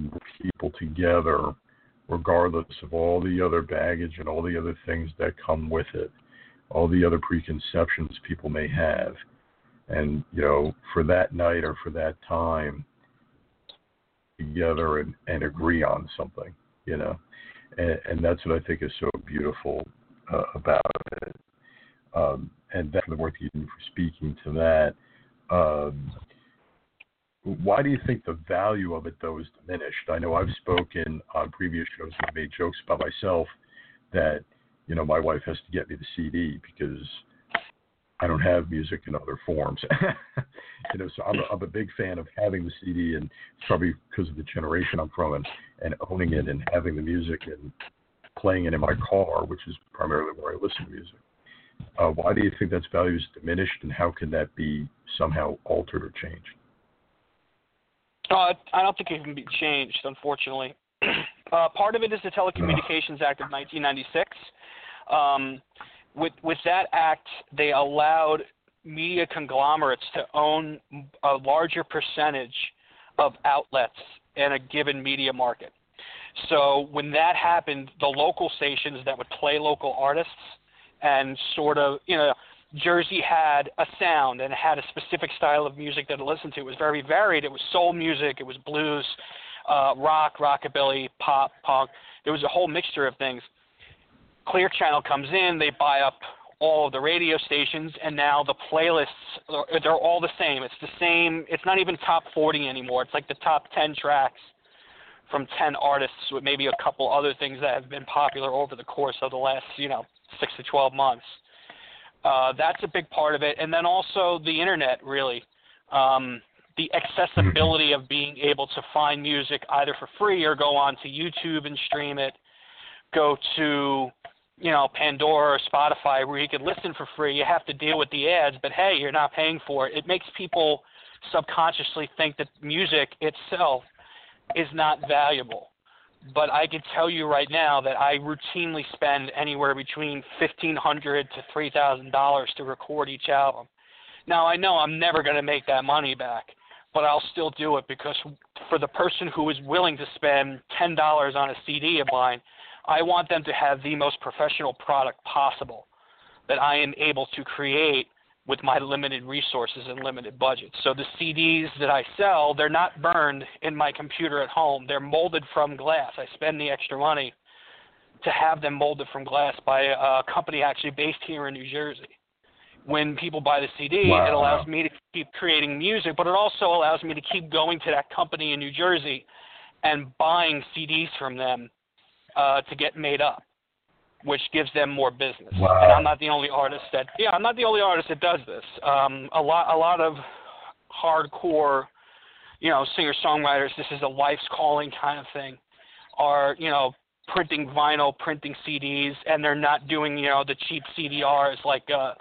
people together regardless of all the other baggage and all the other things that come with it, all the other preconceptions people may have. And, you know, for that night or for that time, together and, and agree on something, you know. And, and that's what I think is so beautiful uh, about it. Um, and that's the work you do for speaking to that. Um, why do you think the value of it though is diminished? I know I've spoken on previous shows and made jokes about myself that you know my wife has to get me the CD because I don't have music in other forms. you know, so I'm a, I'm a big fan of having the CD, and it's probably because of the generation I'm from, and, and owning it and having the music and playing it in my car, which is primarily where I listen to music. Uh, why do you think that's value is diminished, and how can that be somehow altered or changed? Uh, I don't think it can be changed, unfortunately. uh, part of it is the Telecommunications Act of 1996. Um, with with that act, they allowed media conglomerates to own a larger percentage of outlets in a given media market. So when that happened, the local stations that would play local artists and sort of, you know, Jersey had a sound and had a specific style of music that it listened to. It was very varied. It was soul music, it was blues, uh, rock, rockabilly, pop, punk. There was a whole mixture of things. Clear Channel comes in, they buy up all of the radio stations, and now the playlists they're all the same. It's the same. It's not even top 40 anymore. It's like the top 10 tracks from 10 artists with maybe a couple other things that have been popular over the course of the last, you know, six to 12 months. Uh, that's a big part of it, and then also the internet, really. Um, the accessibility of being able to find music either for free or go on to YouTube and stream it, go to you know Pandora or Spotify where you can listen for free. You have to deal with the ads, but hey, you're not paying for it. It makes people subconsciously think that music itself is not valuable but I can tell you right now that I routinely spend anywhere between fifteen hundred to three thousand dollars to record each album. Now I know I'm never going to make that money back, but I'll still do it because for the person who is willing to spend ten dollars on a CD of mine, I want them to have the most professional product possible that I am able to create with my limited resources and limited budget. So the CDs that I sell, they're not burned in my computer at home. They're molded from glass. I spend the extra money to have them molded from glass by a company actually based here in New Jersey. When people buy the CD, wow. it allows me to keep creating music, but it also allows me to keep going to that company in New Jersey and buying CDs from them uh, to get made up which gives them more business. Wow. And I'm not the only artist that yeah, I'm not the only artist that does this. Um, a lot a lot of hardcore, you know, singer songwriters, this is a life's calling kind of thing, are, you know, printing vinyl, printing CDs, and they're not doing, you know, the cheap CDRs like uh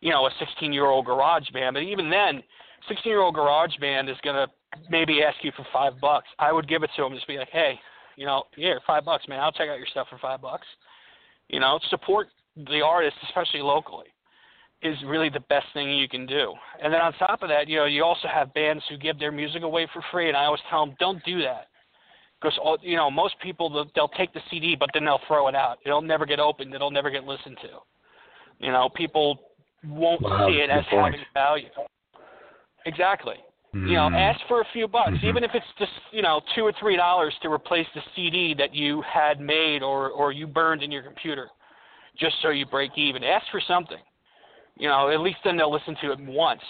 you know, a 16 year old garage band. But even then, 16 year old garage band is going to maybe ask you for five bucks. I would give it to them, just be like, hey, you know, here, five bucks, man. I'll check out your stuff for five bucks. You know, support the artist, especially locally, is really the best thing you can do. And then on top of that, you know, you also have bands who give their music away for free, and I always tell them, don't do that. Because you know most people they'll, they'll take the CD but then they'll throw it out. It'll never get opened. It'll never get listened to. You know people won't wow, see it as point. having value. Exactly. You know, ask for a few bucks, Mm-hmm. even if it's just you know two or three dollars to replace the CD that you had made or or you burned in your computer, just so you break even. Ask for something. You know, at least then they'll listen to it once.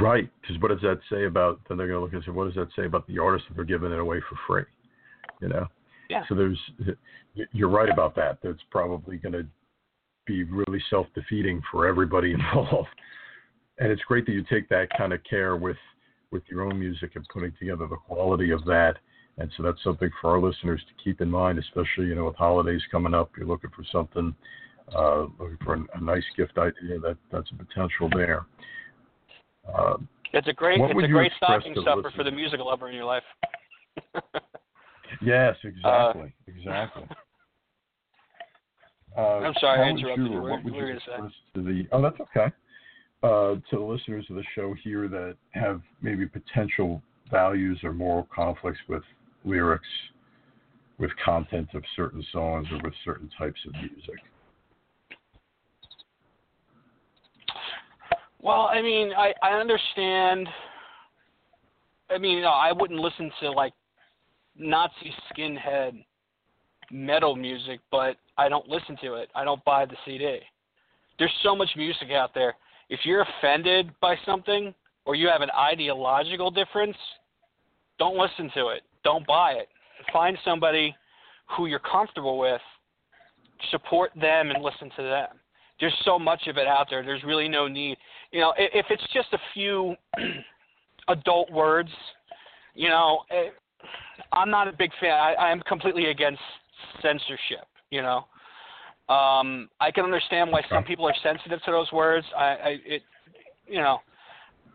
Right, because what does that say about? Then they're going to look and say, what does that say about the artist if they're giving it away for free? You know. Yeah. So there's, you're right about that. That's probably going to be really self-defeating for everybody involved. And it's great that you take that kind of care with with your own music and putting together the quality of that. And so that's something for our listeners to keep in mind, especially you know with holidays coming up. You're looking for something, uh, looking for a, a nice gift idea. That that's a potential there. Uh, It's a great it's a great stocking stuffer for the music lover in your life. Yes, exactly, exactly. Uh, I'm sorry, I interrupted you. What What would you you say? to the? Oh, that's okay. Uh, to the listeners of the show here that have maybe potential values or moral conflicts with lyrics, with content of certain songs, or with certain types of music? Well, I mean, I I understand. I mean, no, I wouldn't listen to like Nazi skinhead metal music, but I don't listen to it. I don't buy the CD. There's so much music out there. If you're offended by something or you have an ideological difference, don't listen to it. Don't buy it. Find somebody who you're comfortable with, support them and listen to them. There's so much of it out there. There's really no need. You know, if it's just a few adult words, you know, I'm not a big fan. I, I'm completely against censorship. You know, um, I can understand why some people are sensitive to those words. I, I it, you know,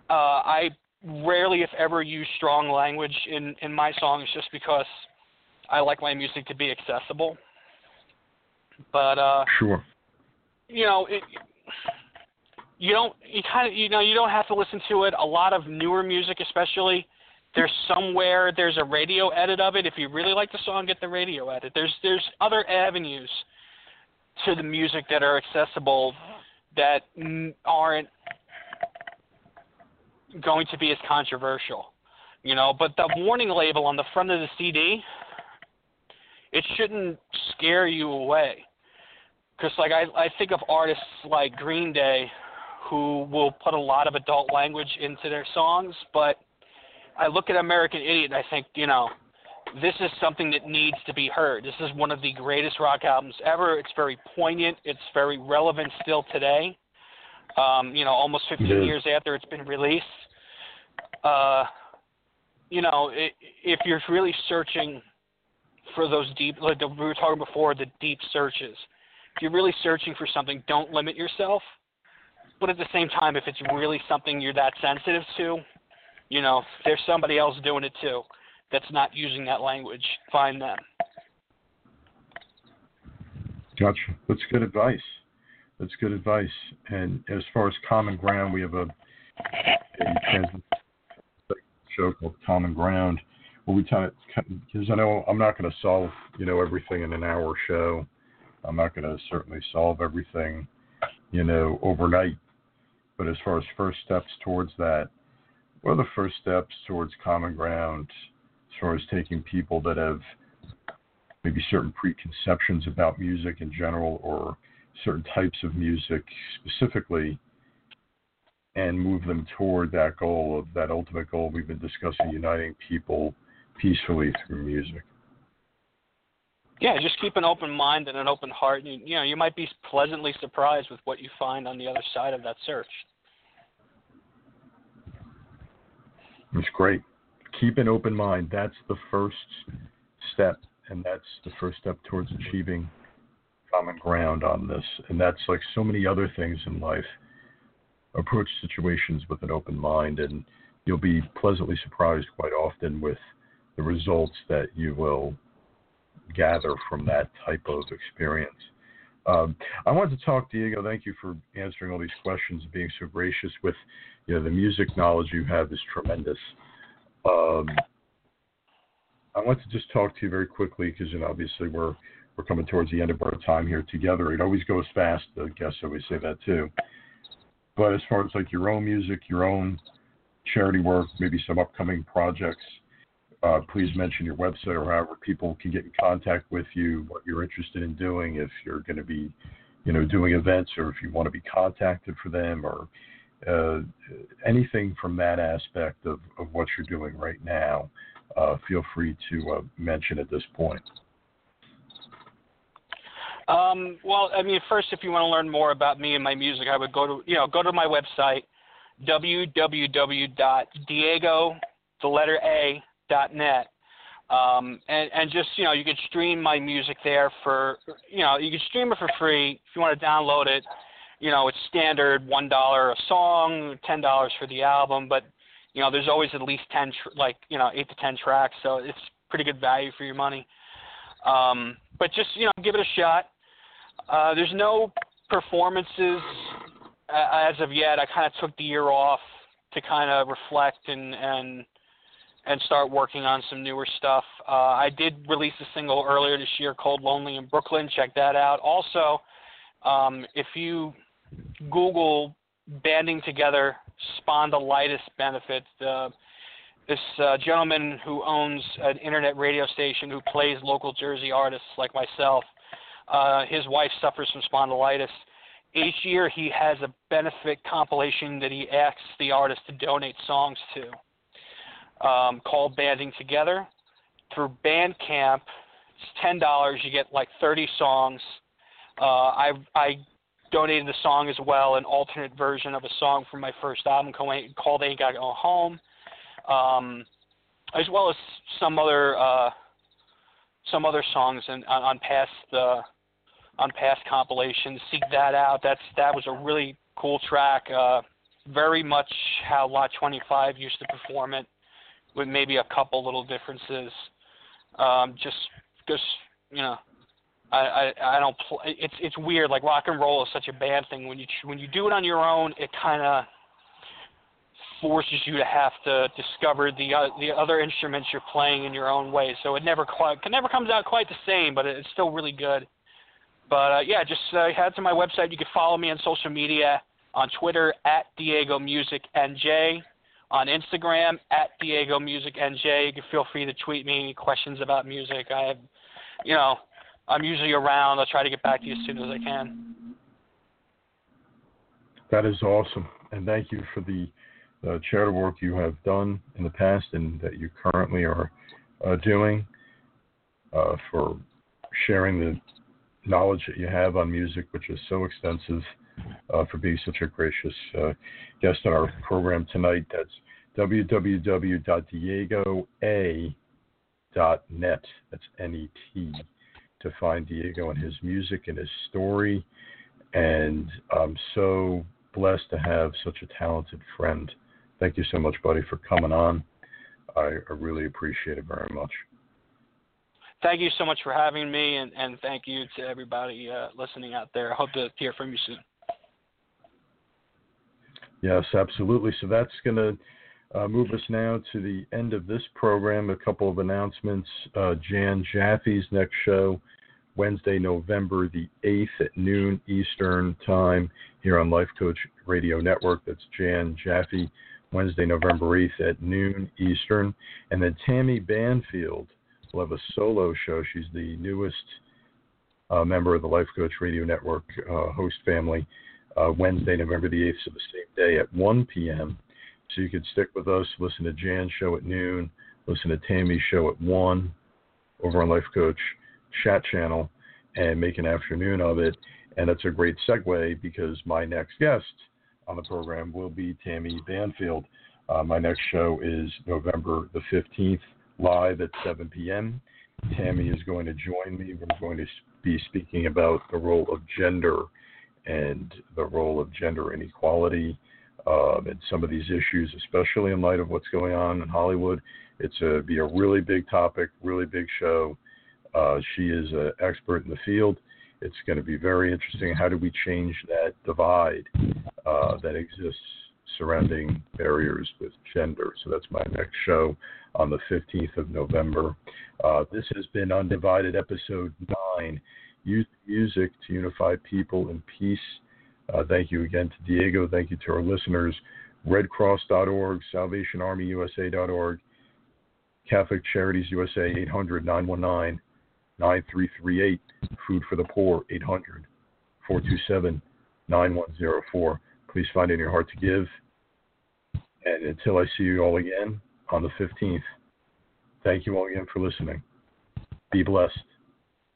uh, I rarely, if ever, use strong language in in my songs just because I like my music to be accessible. But uh, sure, you know, it, you don't you kind of you know you don't have to listen to it. A lot of newer music, especially there's somewhere there's a radio edit of it. If you really like the song, get the radio edit. There's there's other avenues to the music that are accessible that aren't going to be as controversial, you know. But the warning label on the front of the CD, it shouldn't scare you away. Because like I I think of artists like Green Day, who will put a lot of adult language into their songs, but I look at American Idiot and I think, you know, this is something that needs to be heard. This is one of the greatest rock albums ever. It's very poignant. It's very relevant still today. Um, you know, almost 15 years after it's been released. Uh, you know, it, if you're really searching for those deep, like we were talking before, the deep searches. If you're really searching for something, don't limit yourself. But at the same time, if it's really something you're that sensitive to, you know, there's somebody else doing it too that's not using that language. Find them. Gotcha. That's good advice. That's good advice. And as far as common ground, we have a, a show called Common Ground where we kind of because I know I'm not going to solve you know everything in an hour show. I'm not going to certainly solve everything you know overnight. But as far as first steps towards that, what are the first steps towards common ground as far as taking people that have maybe certain preconceptions about music in general or certain types of music specifically and move them toward that goal of that ultimate goal we've been discussing uniting people peacefully through music. Yeah just keep an open mind and an open heart. You, you know you might be pleasantly surprised with what you find on the other side of that search. It's great. Keep an open mind. That's the first step, and that's the first step towards achieving common ground on this. And that's like so many other things in life. Approach situations with an open mind, and you'll be pleasantly surprised quite often with the results that you will gather from that type of experience. Um, I wanted to talk, Diego. Thank you for answering all these questions and being so gracious with you know the music knowledge you have is tremendous. Um, I want to just talk to you very quickly because you know obviously we're we're coming towards the end of our time here together. It always goes fast. The guests always say that too. But as far as like your own music, your own charity work, maybe some upcoming projects, uh, please mention your website or however people can get in contact with you, what you're interested in doing, if you're going to be, you know, doing events or if you want to be contacted for them or uh, anything from that aspect of, of what you're doing right now, uh, feel free to uh, mention at this point. Um, well, I mean, first, if you want to learn more about me and my music, I would go to you know go to my website www.diego the letter A dot net, um, and and just you know you could stream my music there for you know you can stream it for free if you want to download it you know, it's standard one dollar a song, ten dollars for the album, but you know, there's always at least ten, tr- like you know, eight to ten tracks, so it's pretty good value for your money. Um, but just you know, give it a shot. Uh, there's no performances as of yet. I kind of took the year off to kind of reflect and and and start working on some newer stuff. Uh, I did release a single earlier this year called "Lonely in Brooklyn." Check that out. Also, um, if you Google banding together spondylitis benefits, uh, this uh, gentleman who owns an internet radio station who plays local Jersey artists like myself, uh, his wife suffers from spondylitis. Each year he has a benefit compilation that he asks the artist to donate songs to um, called Banding Together. Through Bandcamp, it's ten dollars. You get like thirty songs. Uh, I I donated the song as well, an alternate version of a song from my first album called "Ain't Gotta Go Home," um, as well as some other uh, some other songs and on, on past uh, on past compilations. Seek that out. That's that was a really cool track. Uh, very much how Lot 25 used to perform it with maybe a couple little differences. Um, just because you know, I I, don't. Pl- it's it's weird. Like rock and roll is such a bad thing. When you when you do it on your own, it kind of forces you to have to discover the uh, the other instruments you're playing in your own way. So it never quite it never comes out quite the same, but it's still really good. But uh, yeah, just uh, head to my website. You can follow me on social media on Twitter at Diego Music NJ on Instagram at Diego Music NJ. You can feel free to tweet me any questions about music. I have, you know, I'm usually around. I'll try to get back to you as soon as I can. That is awesome, and thank you for the uh, charitable work you have done in the past and that you currently are uh, doing. Uh, for sharing the knowledge that you have on music, which is so extensive uh, for being such a gracious uh, guest on our program tonight. That's www.diegoa.net. That's N-E-T to find Diego and his music and his story. And I'm so blessed to have such a talented friend. Thank you so much, buddy, for coming on. I, I really appreciate it very much. Thank you so much for having me, and, and thank you to everybody uh, listening out there. I hope to hear from you soon. Yes, absolutely. So that's going to uh, move us now to the end of this program. A couple of announcements. Uh, Jan Jaffe's next show, Wednesday, November the 8th at noon Eastern Time here on Life Coach Radio Network. That's Jan Jaffe, Wednesday, November 8th at noon Eastern. And then Tammy Banfield will have a solo show. She's the newest uh, member of the Life Coach Radio Network uh, host family uh, Wednesday, November the 8th, so the same day at 1 p.m. So you could stick with us, listen to Jan's show at noon, listen to Tammy's show at 1 over on Life Coach chat channel, and make an afternoon of it. And that's a great segue because my next guest on the program will be Tammy Banfield. Uh, my next show is November the 15th, live at 7 p.m. Tammy is going to join me. We're going to be speaking about the role of gender and the role of gender inequality um, and some of these issues, especially in light of what's going on in Hollywood. It's a be a really big topic, really big show. Uh, she is an expert in the field. It's going to be very interesting. How do we change that divide uh, that exists surrounding barriers with gender? So that's my next show on the 15th of November. Uh, this has been Undivided, episode 9 use music to unify people in peace. Uh, thank you again to Diego. Thank you to our listeners. RedCross.org, SalvationArmyUSA.org, Catholic Charities USA, 800 919 9338. Food for the Poor, 800 427 9104. Please find it in your heart to give. And until I see you all again on the 15th, thank you all again for listening. Be blessed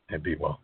and be well.